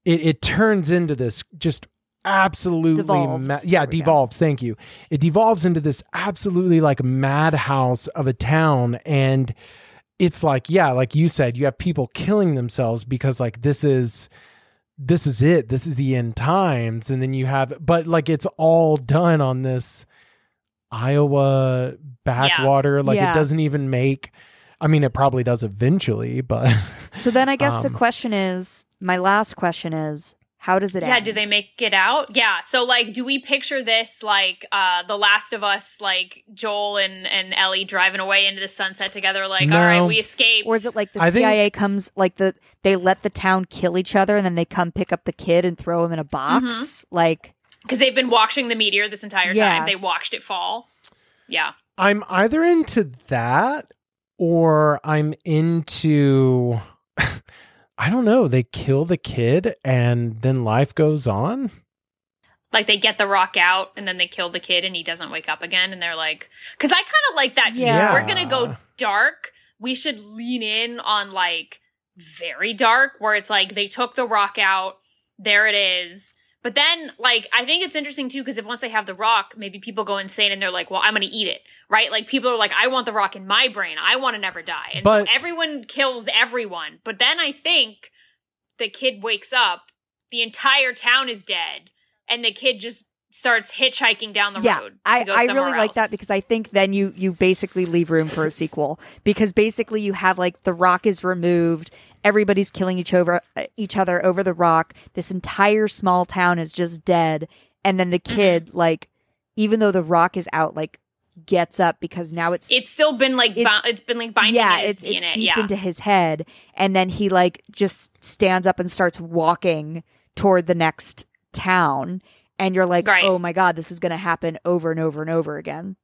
it, it turns into this just absolutely Devolves. ma- yeah we go. devolves thank you it devolves into this absolutely like madhouse of a town and it's like yeah like you said you have people killing themselves because like this is this is it this is the end times and then you have but like it's all done on this iowa backwater like Yeah. it doesn't even make i mean it probably does eventually but So then I guess the Um, question is my last question is how does it end? Yeah, end? do they make it out? Yeah. So like do we picture this like uh The Last of Us like Joel and and Ellie driving away into the sunset together like, No. "All right, we escape. or is it like the I think- CIA comes like the they let the town kill each other and then they come pick up the kid and throw him in a box? Mm-hmm. Like Cuz they've been watching the meteor this entire Yeah. time. They watched it fall. Yeah. i'm either into that or i'm into i don't know. They kill the kid and then life goes on? Like they get the rock out and then they kill the kid and he doesn't wake up again and they're like because i kind of like that too. Yeah. we're gonna go dark. We should lean in on like very dark where it's like they took the rock out. There it is but then like i think it's interesting too because if once they have the rock maybe people go insane and they're like well i'm gonna eat it right? Like people are like i want the rock in my brain. I want to never die. And But- so everyone kills everyone. But then i think the kid wakes up the entire town is dead and the kid just starts hitchhiking down the yeah, road. to I, I really like that because I think then you you basically leave room for a sequel. Because basically you have like the rock is removed, everybody's killing each over uh, each other over the rock. This entire small town is just dead, and then the Mm-hmm. kid like even though the rock is out, like gets up because now it's It's still been like It's- bou- it's been like binding yeah, it's it's DNA. seeped yeah. into his head, and then he like just stands up and starts walking toward the next town, and you're like, Right. oh my god, this is gonna happen over and over and over again.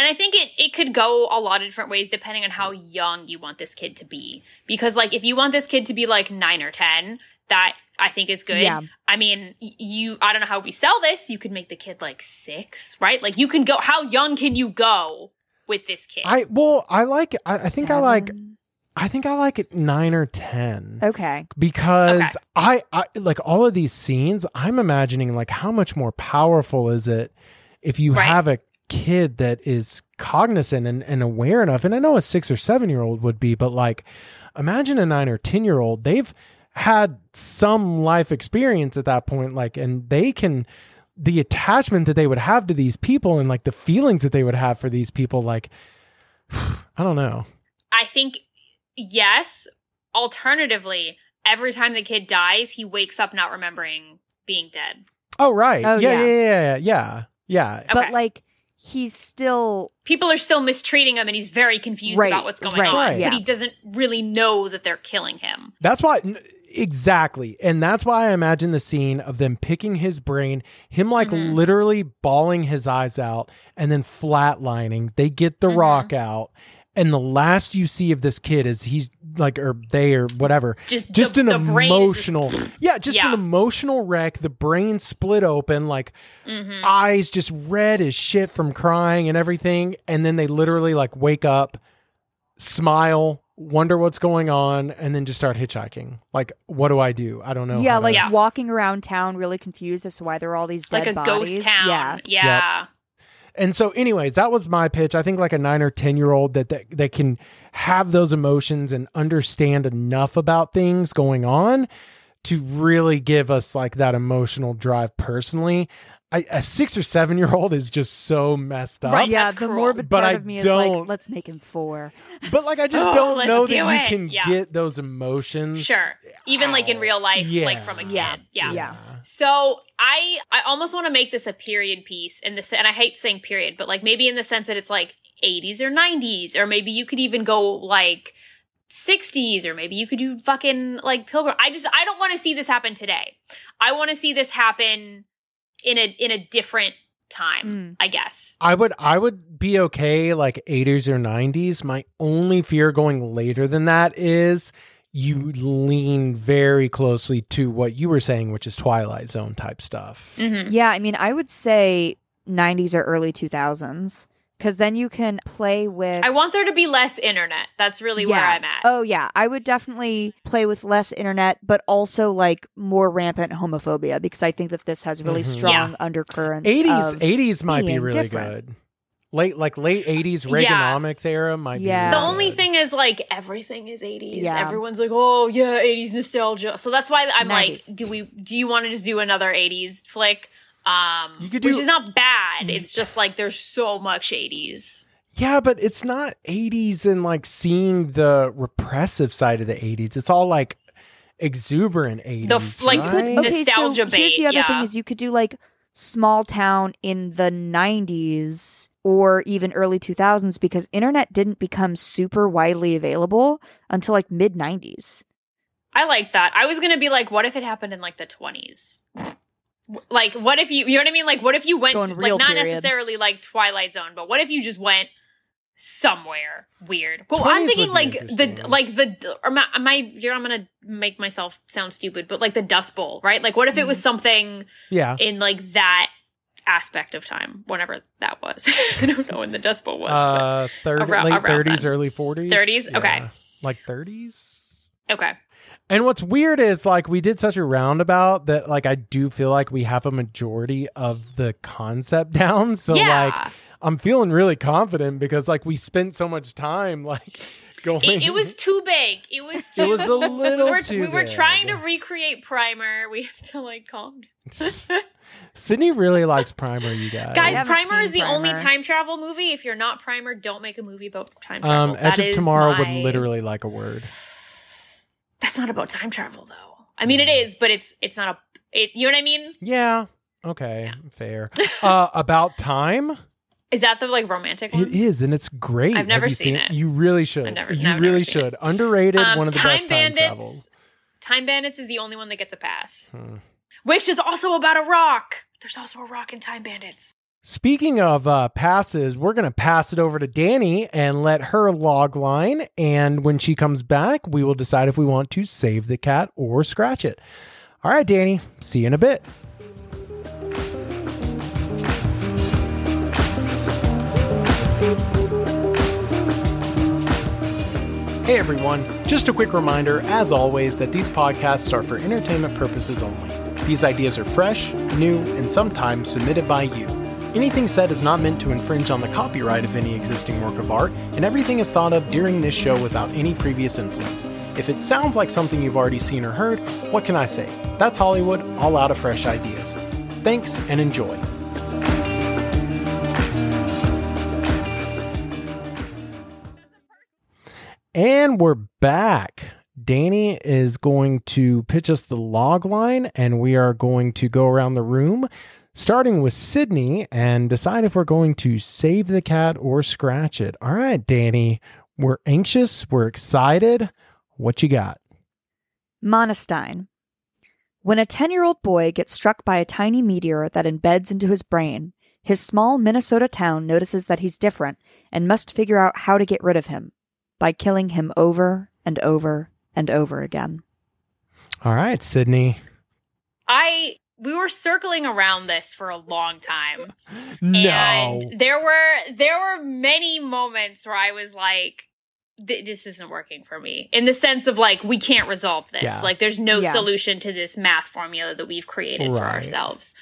And I think it, it could go a lot of different ways depending on how young you want this kid to be. Because, like, if you want this kid to be like nine or 10, that I think is good. Yeah. I mean, you, I don't know how we sell this. You could make the kid like six, right? Like, you can go, how young can you go with this kid? I well, I like. I, I think I like. I think I like it nine or ten. Okay. because Okay. I, I like all of these scenes i'm imagining like how much more powerful is it if you Right. have a kid that is cognizant and, and aware enough and i know a six or seven year old would be but like imagine a nine or ten year old they've had some life experience at that point like and they can the attachment that they would have to these people and like the feelings that they would have for these people like i don't know I think yes. Alternatively, every time the kid dies, he wakes up not remembering being dead. oh right Oh, yeah yeah. yeah yeah yeah yeah yeah Okay. But like he's still People are still mistreating him and he's very confused Right, about what's going right, on. Right. yeah. But he doesn't really know that they're killing him. That's why, exactly. And that's why I imagine the scene of them picking his brain, him like Mhm. literally bawling his eyes out and then flatlining. They get the Mhm. rock out. And the last you see of this kid is he's like, or they, or whatever, Just just the, an the brain is emotional, yeah, just an emotional wreck. The brain split open, like Mhm. eyes just red as shit from crying and everything. And then they literally like wake up, smile, wonder what's going on, and then just start hitchhiking. Like, what do I do? I don't know. yeah, how to- like Yeah. walking around town really confused as to why there are all these dead like a bodies. ghost town. Yeah. Yeah. And so, anyways, that was my pitch. I think like a nine or ten year old that, that that can have those emotions and understand enough about things going on to really give us like that emotional drive personally. I, a six or seven year old is just so messed up. Right. yeah, That's the cruel. morbid But part I of me don't- like, let's make him four. But like, I just Oh, don't know do that you it. can Yeah. get those emotions. Sure. Even like in real life, like Yeah. from a kid. Yeah. Yeah. Yeah. So I I almost want to make this a period piece in this and I hate saying period, but like maybe in the sense that it's like 80s or 90s, or maybe you could even go like 60s, or maybe you could do fucking like pilgrim. I just I don't want to see this happen today. I want to see this happen in a in a different time, Mm. I guess. I would I would be okay like 80s or 90s. My only fear going later than that is you lean very closely to what you were saying, which is Twilight Zone type stuff. Mm-hmm. Yeah, I mean, I would say 90s or early 2000s because then you can play with. I want there to be less internet. That's really where I'm at. Oh yeah, I would definitely play with less internet, but also like more rampant homophobia because I think that this has really Mhm. strong undercurrents. 80s 80s might be really different. good. Late like late 80s Yeah. Reaganomics era might Yeah. be. The only good. thing is like everything is 80s. Yeah. Everyone's like, "Oh, yeah, 80s nostalgia." So that's why I'm 90s. like, do we do you want to just do another 80s flick? Um You could do, which do- is not bad. It's just like there's so much 80s. Yeah, but it's not 80s and like seeing the repressive side of the 80s. It's all like exuberant 80s. The f- like, right? the- okay, nostalgia so here's the other thing: is you could do like small town in the 90s or even early 2000s because internet didn't become super widely available until like mid 90s. I like that. I was going to be like, what if it happened in like the 20s? like what if you you know what I mean? Like what if you went to, like not period. necessarily like Twilight Zone, but what if you just went somewhere weird? Well, I'm thinking like the like the or am I, you're, I'm gonna make myself sound stupid, but like the Dust Bowl, right? Like what if it was something yeah. in like that aspect of time, whenever that was. I don't know when the Dust Bowl was. Uh, 30, around- late 30s, early 40s. 30s? Okay. Like 30s? okay. And what's weird is like we did such a roundabout that like I do feel like we have a majority of the concept down. So yeah. like I'm feeling really confident because like we spent so much time like going. it, it was too big. It was too It was a we little were, too we were big. trying to recreate Primer. We have to like calm down. Sydney really likes Primer, you guys. Guys, Primer is the only time travel movie. If you're not Primer, don't make a movie about time travel. um, Edge That of Tomorrow my- would literally like a word. That's not about time travel though. I mean, it is, but it's it's not a. It, you know what I mean? Yeah. Okay. Fair. uh, about time. Is that the like romantic one? It is, and it's great. I've never you seen it. You really should. I've never- you I've really seen should. Underrated. Um, one of the Time best time Bandits. travel. Time Bandits is the only one that gets a pass, Hmm. which is also about a rock. There's also a rock in Time Bandits. Speaking of uh, passes, we're going to pass it over to Danny and let her log line. And when she comes back, we will decide if we want to save the cat or scratch it. All right, Danny, see you in a bit. Hey everyone, just a quick reminder, as always, that these podcasts are for entertainment purposes only. These ideas are fresh, new, and sometimes submitted by you. Anything said is not meant to infringe on the copyright of any existing work of art, and everything is thought of during this show without any previous influence. If it sounds like something you've already seen or heard, what can I say? That's Hollywood, all out of fresh ideas. Thanks and enjoy. And we're back. Danny is going to pitch us the log line, and we are going to go around the room, starting with Sydney, and decide if we're going to save the cat or scratch it. All right, Danny, we're anxious, we're excited. What you got? Monestein. When a 10 year old boy gets struck by a tiny meteor that embeds into his brain, his small Minnesota town notices that he's different and must figure out how to get rid of him by killing him over and over and over again. All right, Sydney. I we were circling around this for a long time. No. And there were there were many moments where I was like this isn't working for me in the sense of like we can't resolve this. Yeah. Like there's no Yeah. solution to this math formula that we've created for ourselves.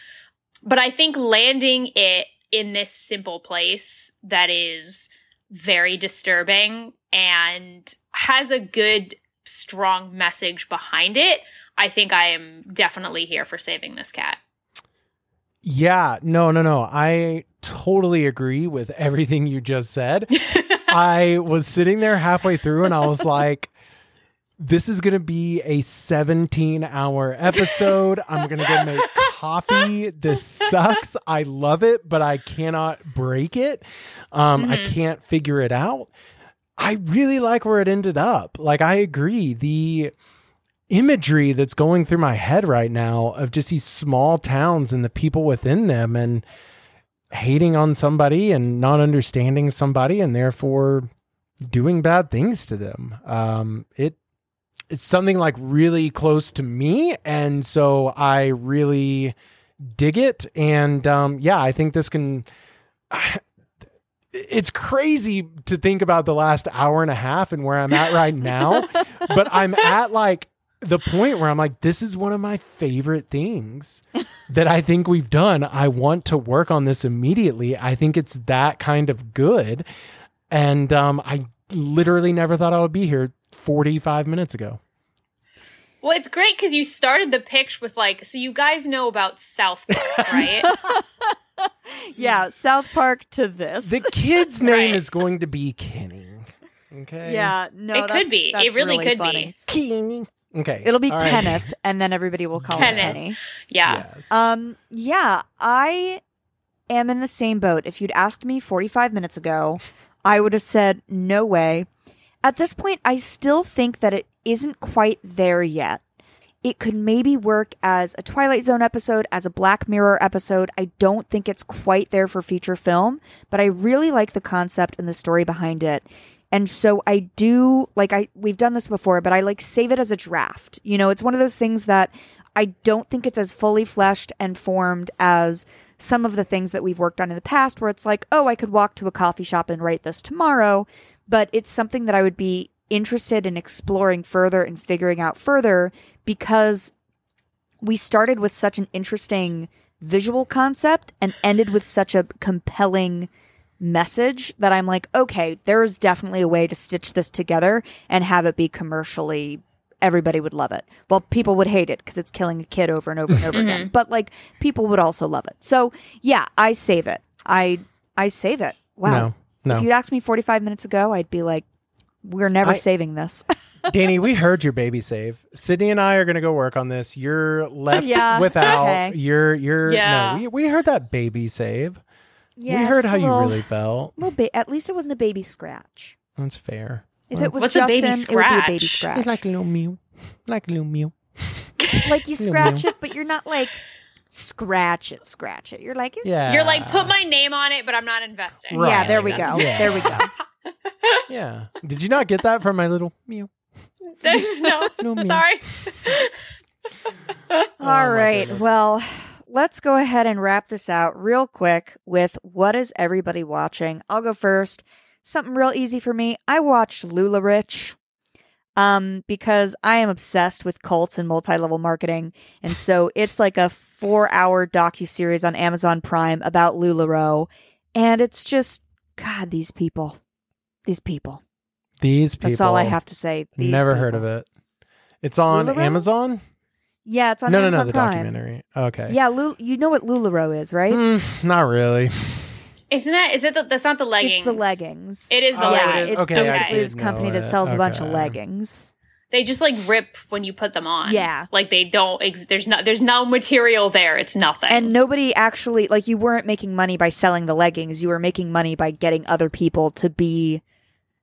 But I think landing it in this simple place that is very disturbing and has a good strong message behind it. I think I am definitely here for saving this cat. Yeah, no, no, no. I totally agree with everything you just said. I was sitting there halfway through and I was like, this is going to be a 17 hour episode. I'm going to go make coffee. This sucks. I love it, but I cannot break it. Um, I Mhm. can't figure it out. I really like where it ended up. Like, I agree. The imagery that's going through my head right now of just these small towns and the people within them and hating on somebody and not understanding somebody and therefore doing bad things to them. Um, it it's something like really close to me, and so I really dig it. And um, yeah, I think this can. It's crazy to think about the last hour and a half and where I'm at right now, but I'm at like the point where I'm like, this is one of my favorite things that I think we've done. I want to work on this immediately. I think it's that kind of good. And um, I literally never thought I would be here 45 minutes ago. Well, it's great because you started the pitch with like, so you guys know about South Park, right? Yeah, South Park to this. The kid's name Right. is going to be Kenny. Okay. yeah, no, It could be. It that's really could be. Kenny. Okay. It'll be All right. Kenneth, and then everybody will call Kenneth. him Kenny. Yeah. Yes. Um, yeah, I am in the same boat. If you'd asked me 45 minutes ago, I would have said, no way. At this point, I still think that it isn't quite there yet. It could maybe work as a Twilight Zone episode, as a Black Mirror episode. I don't think it's quite there for feature film, but I really like the concept and the story behind it. And so I do like I we've done this before, but I like save it as a draft. You know, it's one of those things that I don't think it's as fully fleshed and formed as some of the things that we've worked on in the past where it's like, oh, I could walk to a coffee shop and write this tomorrow, but it's something that I would be interested in exploring further and figuring out further because we started with such an interesting visual concept and ended with such a compelling message that I'm like, okay, there's definitely a way to stitch this together and have it be commercially everybody would love it. Well, people would hate it because it's killing a kid over and over and over again. Mm-hmm. But like people would also love it. So yeah, I save it. I I save it. Wow. No, no. If you'd asked me 45 minutes ago, I'd be like, we're never I- saving this. Danny, we heard your baby save. Sydney and I are going to go work on this. You're left Yeah, without. okay. You're you're Yeah. no. We we heard that baby save. Yeah, we heard how a you really felt. little ba- at least it wasn't a baby scratch. That's fair. If Well, it was What's a baby Justin, it would be a baby scratch? scratch. It's like a little mew, like a little mew. like you scratch it, but you're not like scratch it, scratch it. You're like, it's- Yeah, You're like, put my name on it, but I'm not investing. Right. yeah, there we go. yeah. There we go. Yeah. Did you not get that from my little mew? no, Little mew. sorry. Oh, All my right. Well, let's go ahead and wrap this out real quick with what is everybody watching? I'll go first. Something real easy for me. I watched LuLaRich. Um, because I am obsessed with cults and multi-level marketing, and so it's like a four-hour docu series on Amazon Prime about Lularoe, and it's just God, these people, these people. These people. That's all I have to say. These Never heard of it. It's on LuLaRoe? Amazon. Yeah, it's on no, no, Amazon no, the Prime. documentary. Okay. Yeah, Lul- you know what Lularoe is, right? Mm, not really. Isn't that? Is it? The, that's not the leggings. It's the leggings. It is the Oh, yeah, it is? it's Okay, basically this know company that it. sells a bunch of leggings. They just like rip when you put them on. Yeah. like they don't. Ex- there's no. There's no material there. It's nothing. And nobody actually like you weren't making money by selling the leggings. You were making money by getting other people to be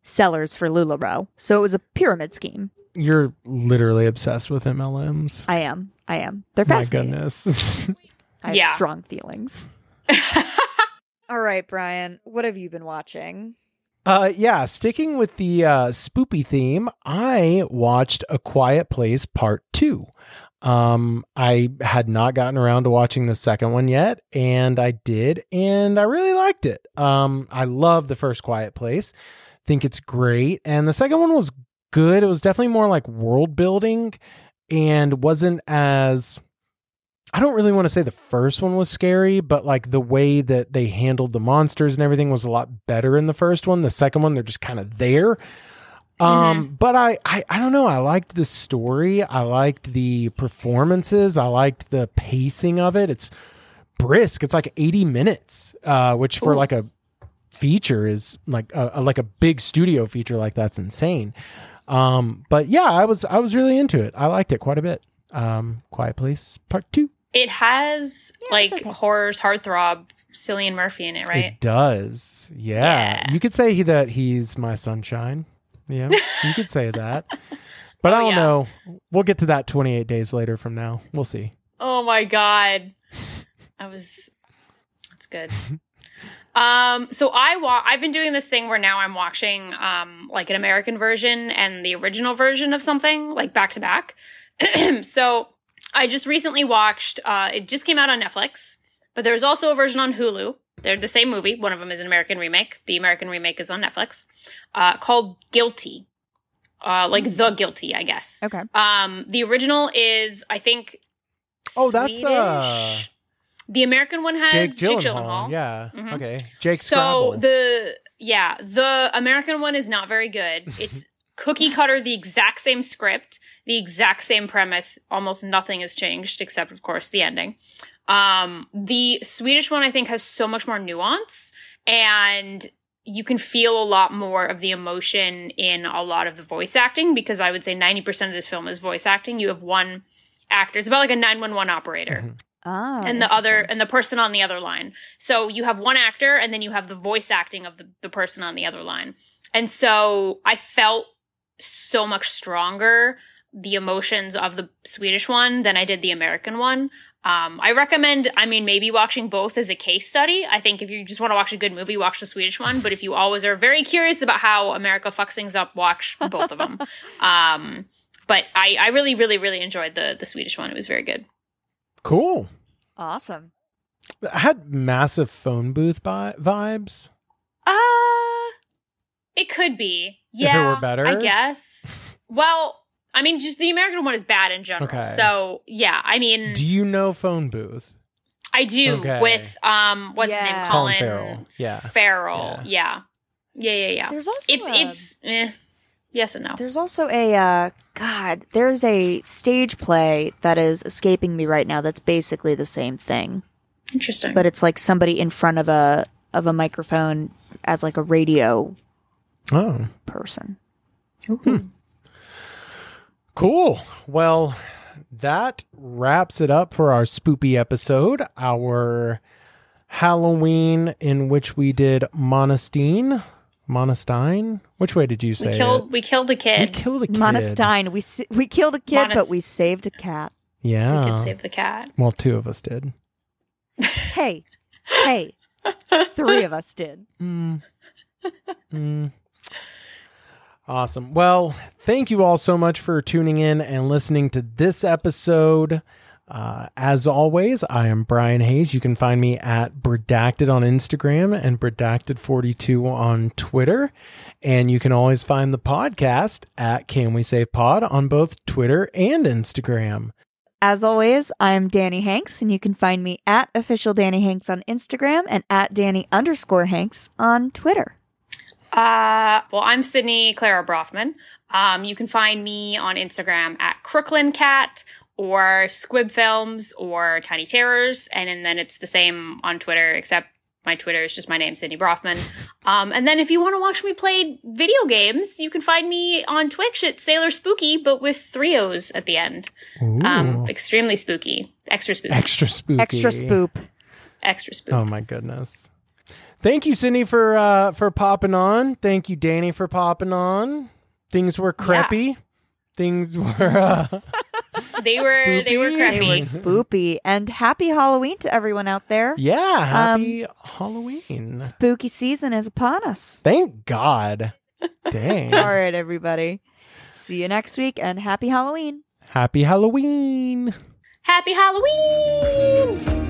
sellers for Lularoe. So it was a pyramid scheme. You're literally obsessed with MLMs. I am. I am. They're fascinating. My goodness. I have Yeah. strong feelings. All right, Brian, what have you been watching? Uh, yeah, sticking with the uh, spoopy theme, I watched A Quiet Place Part 2. Um, I had not gotten around to watching the second one yet, and I did, and I really liked it. Um, I love the first Quiet Place, think it's great, and the second one was good. It was definitely more like world building and wasn't as I don't really want to say the first one was scary, but like the way that they handled the monsters and everything was a lot better in the first one. The second one, they're just kind of there. Um, but I, I, I don't know. I liked the story. I liked the performances. I liked the pacing of it. It's brisk. It's like 80 minutes, uh, which for Ooh. like a feature is like a, a- like a big studio feature like that's insane. Um, but yeah, I was, I was really into it. I liked it quite a bit. Um, Quiet Place Part Two. it has Yeah, like it's okay. horror's heartthrob Cillian Murphy in it, right? It does. Yeah. Yeah. You could say he, that he's my sunshine. Yeah. you could say that. But I Oh, don't yeah. know. We'll get to that 28 days later from now. We'll see. Oh my god. I was that's good. Um so I wa- I've been doing this thing where now I'm watching um like an American version and the original version of something like back to back. so I just recently watched uh it just came out on Netflix, but there's also a version on Hulu. They're the same movie. One of them is an American remake. The American remake is on Netflix. Uh called Guilty. Uh like The Guilty, I guess. Okay. Um, the original is, I think. Oh, that's, uh, Swedish. The American one has Jake Jake Gyllenhaal. Gyllenhaal. Yeah. Mhm. Okay. Jake So Scrabble. the yeah, the American one is not very good. It's cookie cutter, the exact same script, the exact same premise. Almost nothing has changed except, of course, the ending. Um, the Swedish one, I think, has so much more nuance and you can feel a lot more of the emotion in a lot of the voice acting because I would say 90% of this film is voice acting. You have one actor. It's about like a 911 operator Mhm. Ah, and the other and the person on the other line. So you have one actor and then you have the voice acting of the, the person on the other line. And so I felt so much stronger the emotions of the Swedish one than I did the American one. Um, I recommend, I mean, maybe watching both as a case study. I think if you just want to watch a good movie, watch the Swedish one. But if you always are very curious about how America fucks things up, watch both of them. Um, but I, I really, really, really enjoyed the the Swedish one. It was very good. Cool. awesome. I had massive phone booth bi- vibes. Uh it could be. Yeah. If it Yeah. were better? I guess. Well, I mean just the American one is bad in general. Okay. So yeah, I mean Do you know phone booth? I do Okay. with um what's his name? Colin Colin Farrell. Yeah. Farrell. Yeah. Yeah, yeah, yeah. There's also It's a- it's eh. Yes and no. There's also a uh, God. There's a stage play that is escaping me right now. That's basically the same thing, Interesting. but it's like somebody in front of a of a microphone as like a radio Oh, person. cool. Well, that wraps it up for our spoopy episode. Our Halloween in which we did Monastine. Monastine? Which way did you say We killed it? we killed a kid. We killed a kid. Monastine. We we killed a kid, Monast- but we saved a cat. Yeah. We did save the cat. well, two of us did. Hey, hey, three of us did. Mm. Mm. Awesome. Well, thank you all so much for tuning in and listening to this episode. Uh, as always, I am Brian Hayes. You can find me at Bredacted on Instagram and Bredacted42 on Twitter. And you can always find the podcast at Can We Save Pod on both Twitter and Instagram. As always, I'm Danny Hanks, and you can find me at official Danny Hanks on Instagram and at Danny underscore Hanks on Twitter. Uh, well, I'm Sydney Clara Brothman. Um, you can find me on Instagram at Crooklyn Cat or Squib Films or Tiny Terrors, and, and then it's the same on Twitter, except my Twitter is just my name, Sydney Brothman. Um, and then if you want to watch me play video games, you can find me on Twitch at Sailor Spooky, but with three O's at the end. Um, extremely spooky, extra spooky, extra spooky. Extra spoop. extra spooky. Oh my goodness. Thank you, Sydney, for uh for popping on. Thank you, Danny, for popping on. Things were creepy. Things were uh, they were they were spooky. They were creepy. spoopy. And happy Halloween to everyone out there. yeah. Happy Halloween. Spooky season is upon us. Thank God. Dang. All right, everybody. See you next week and happy Halloween. Happy Halloween. Happy Halloween!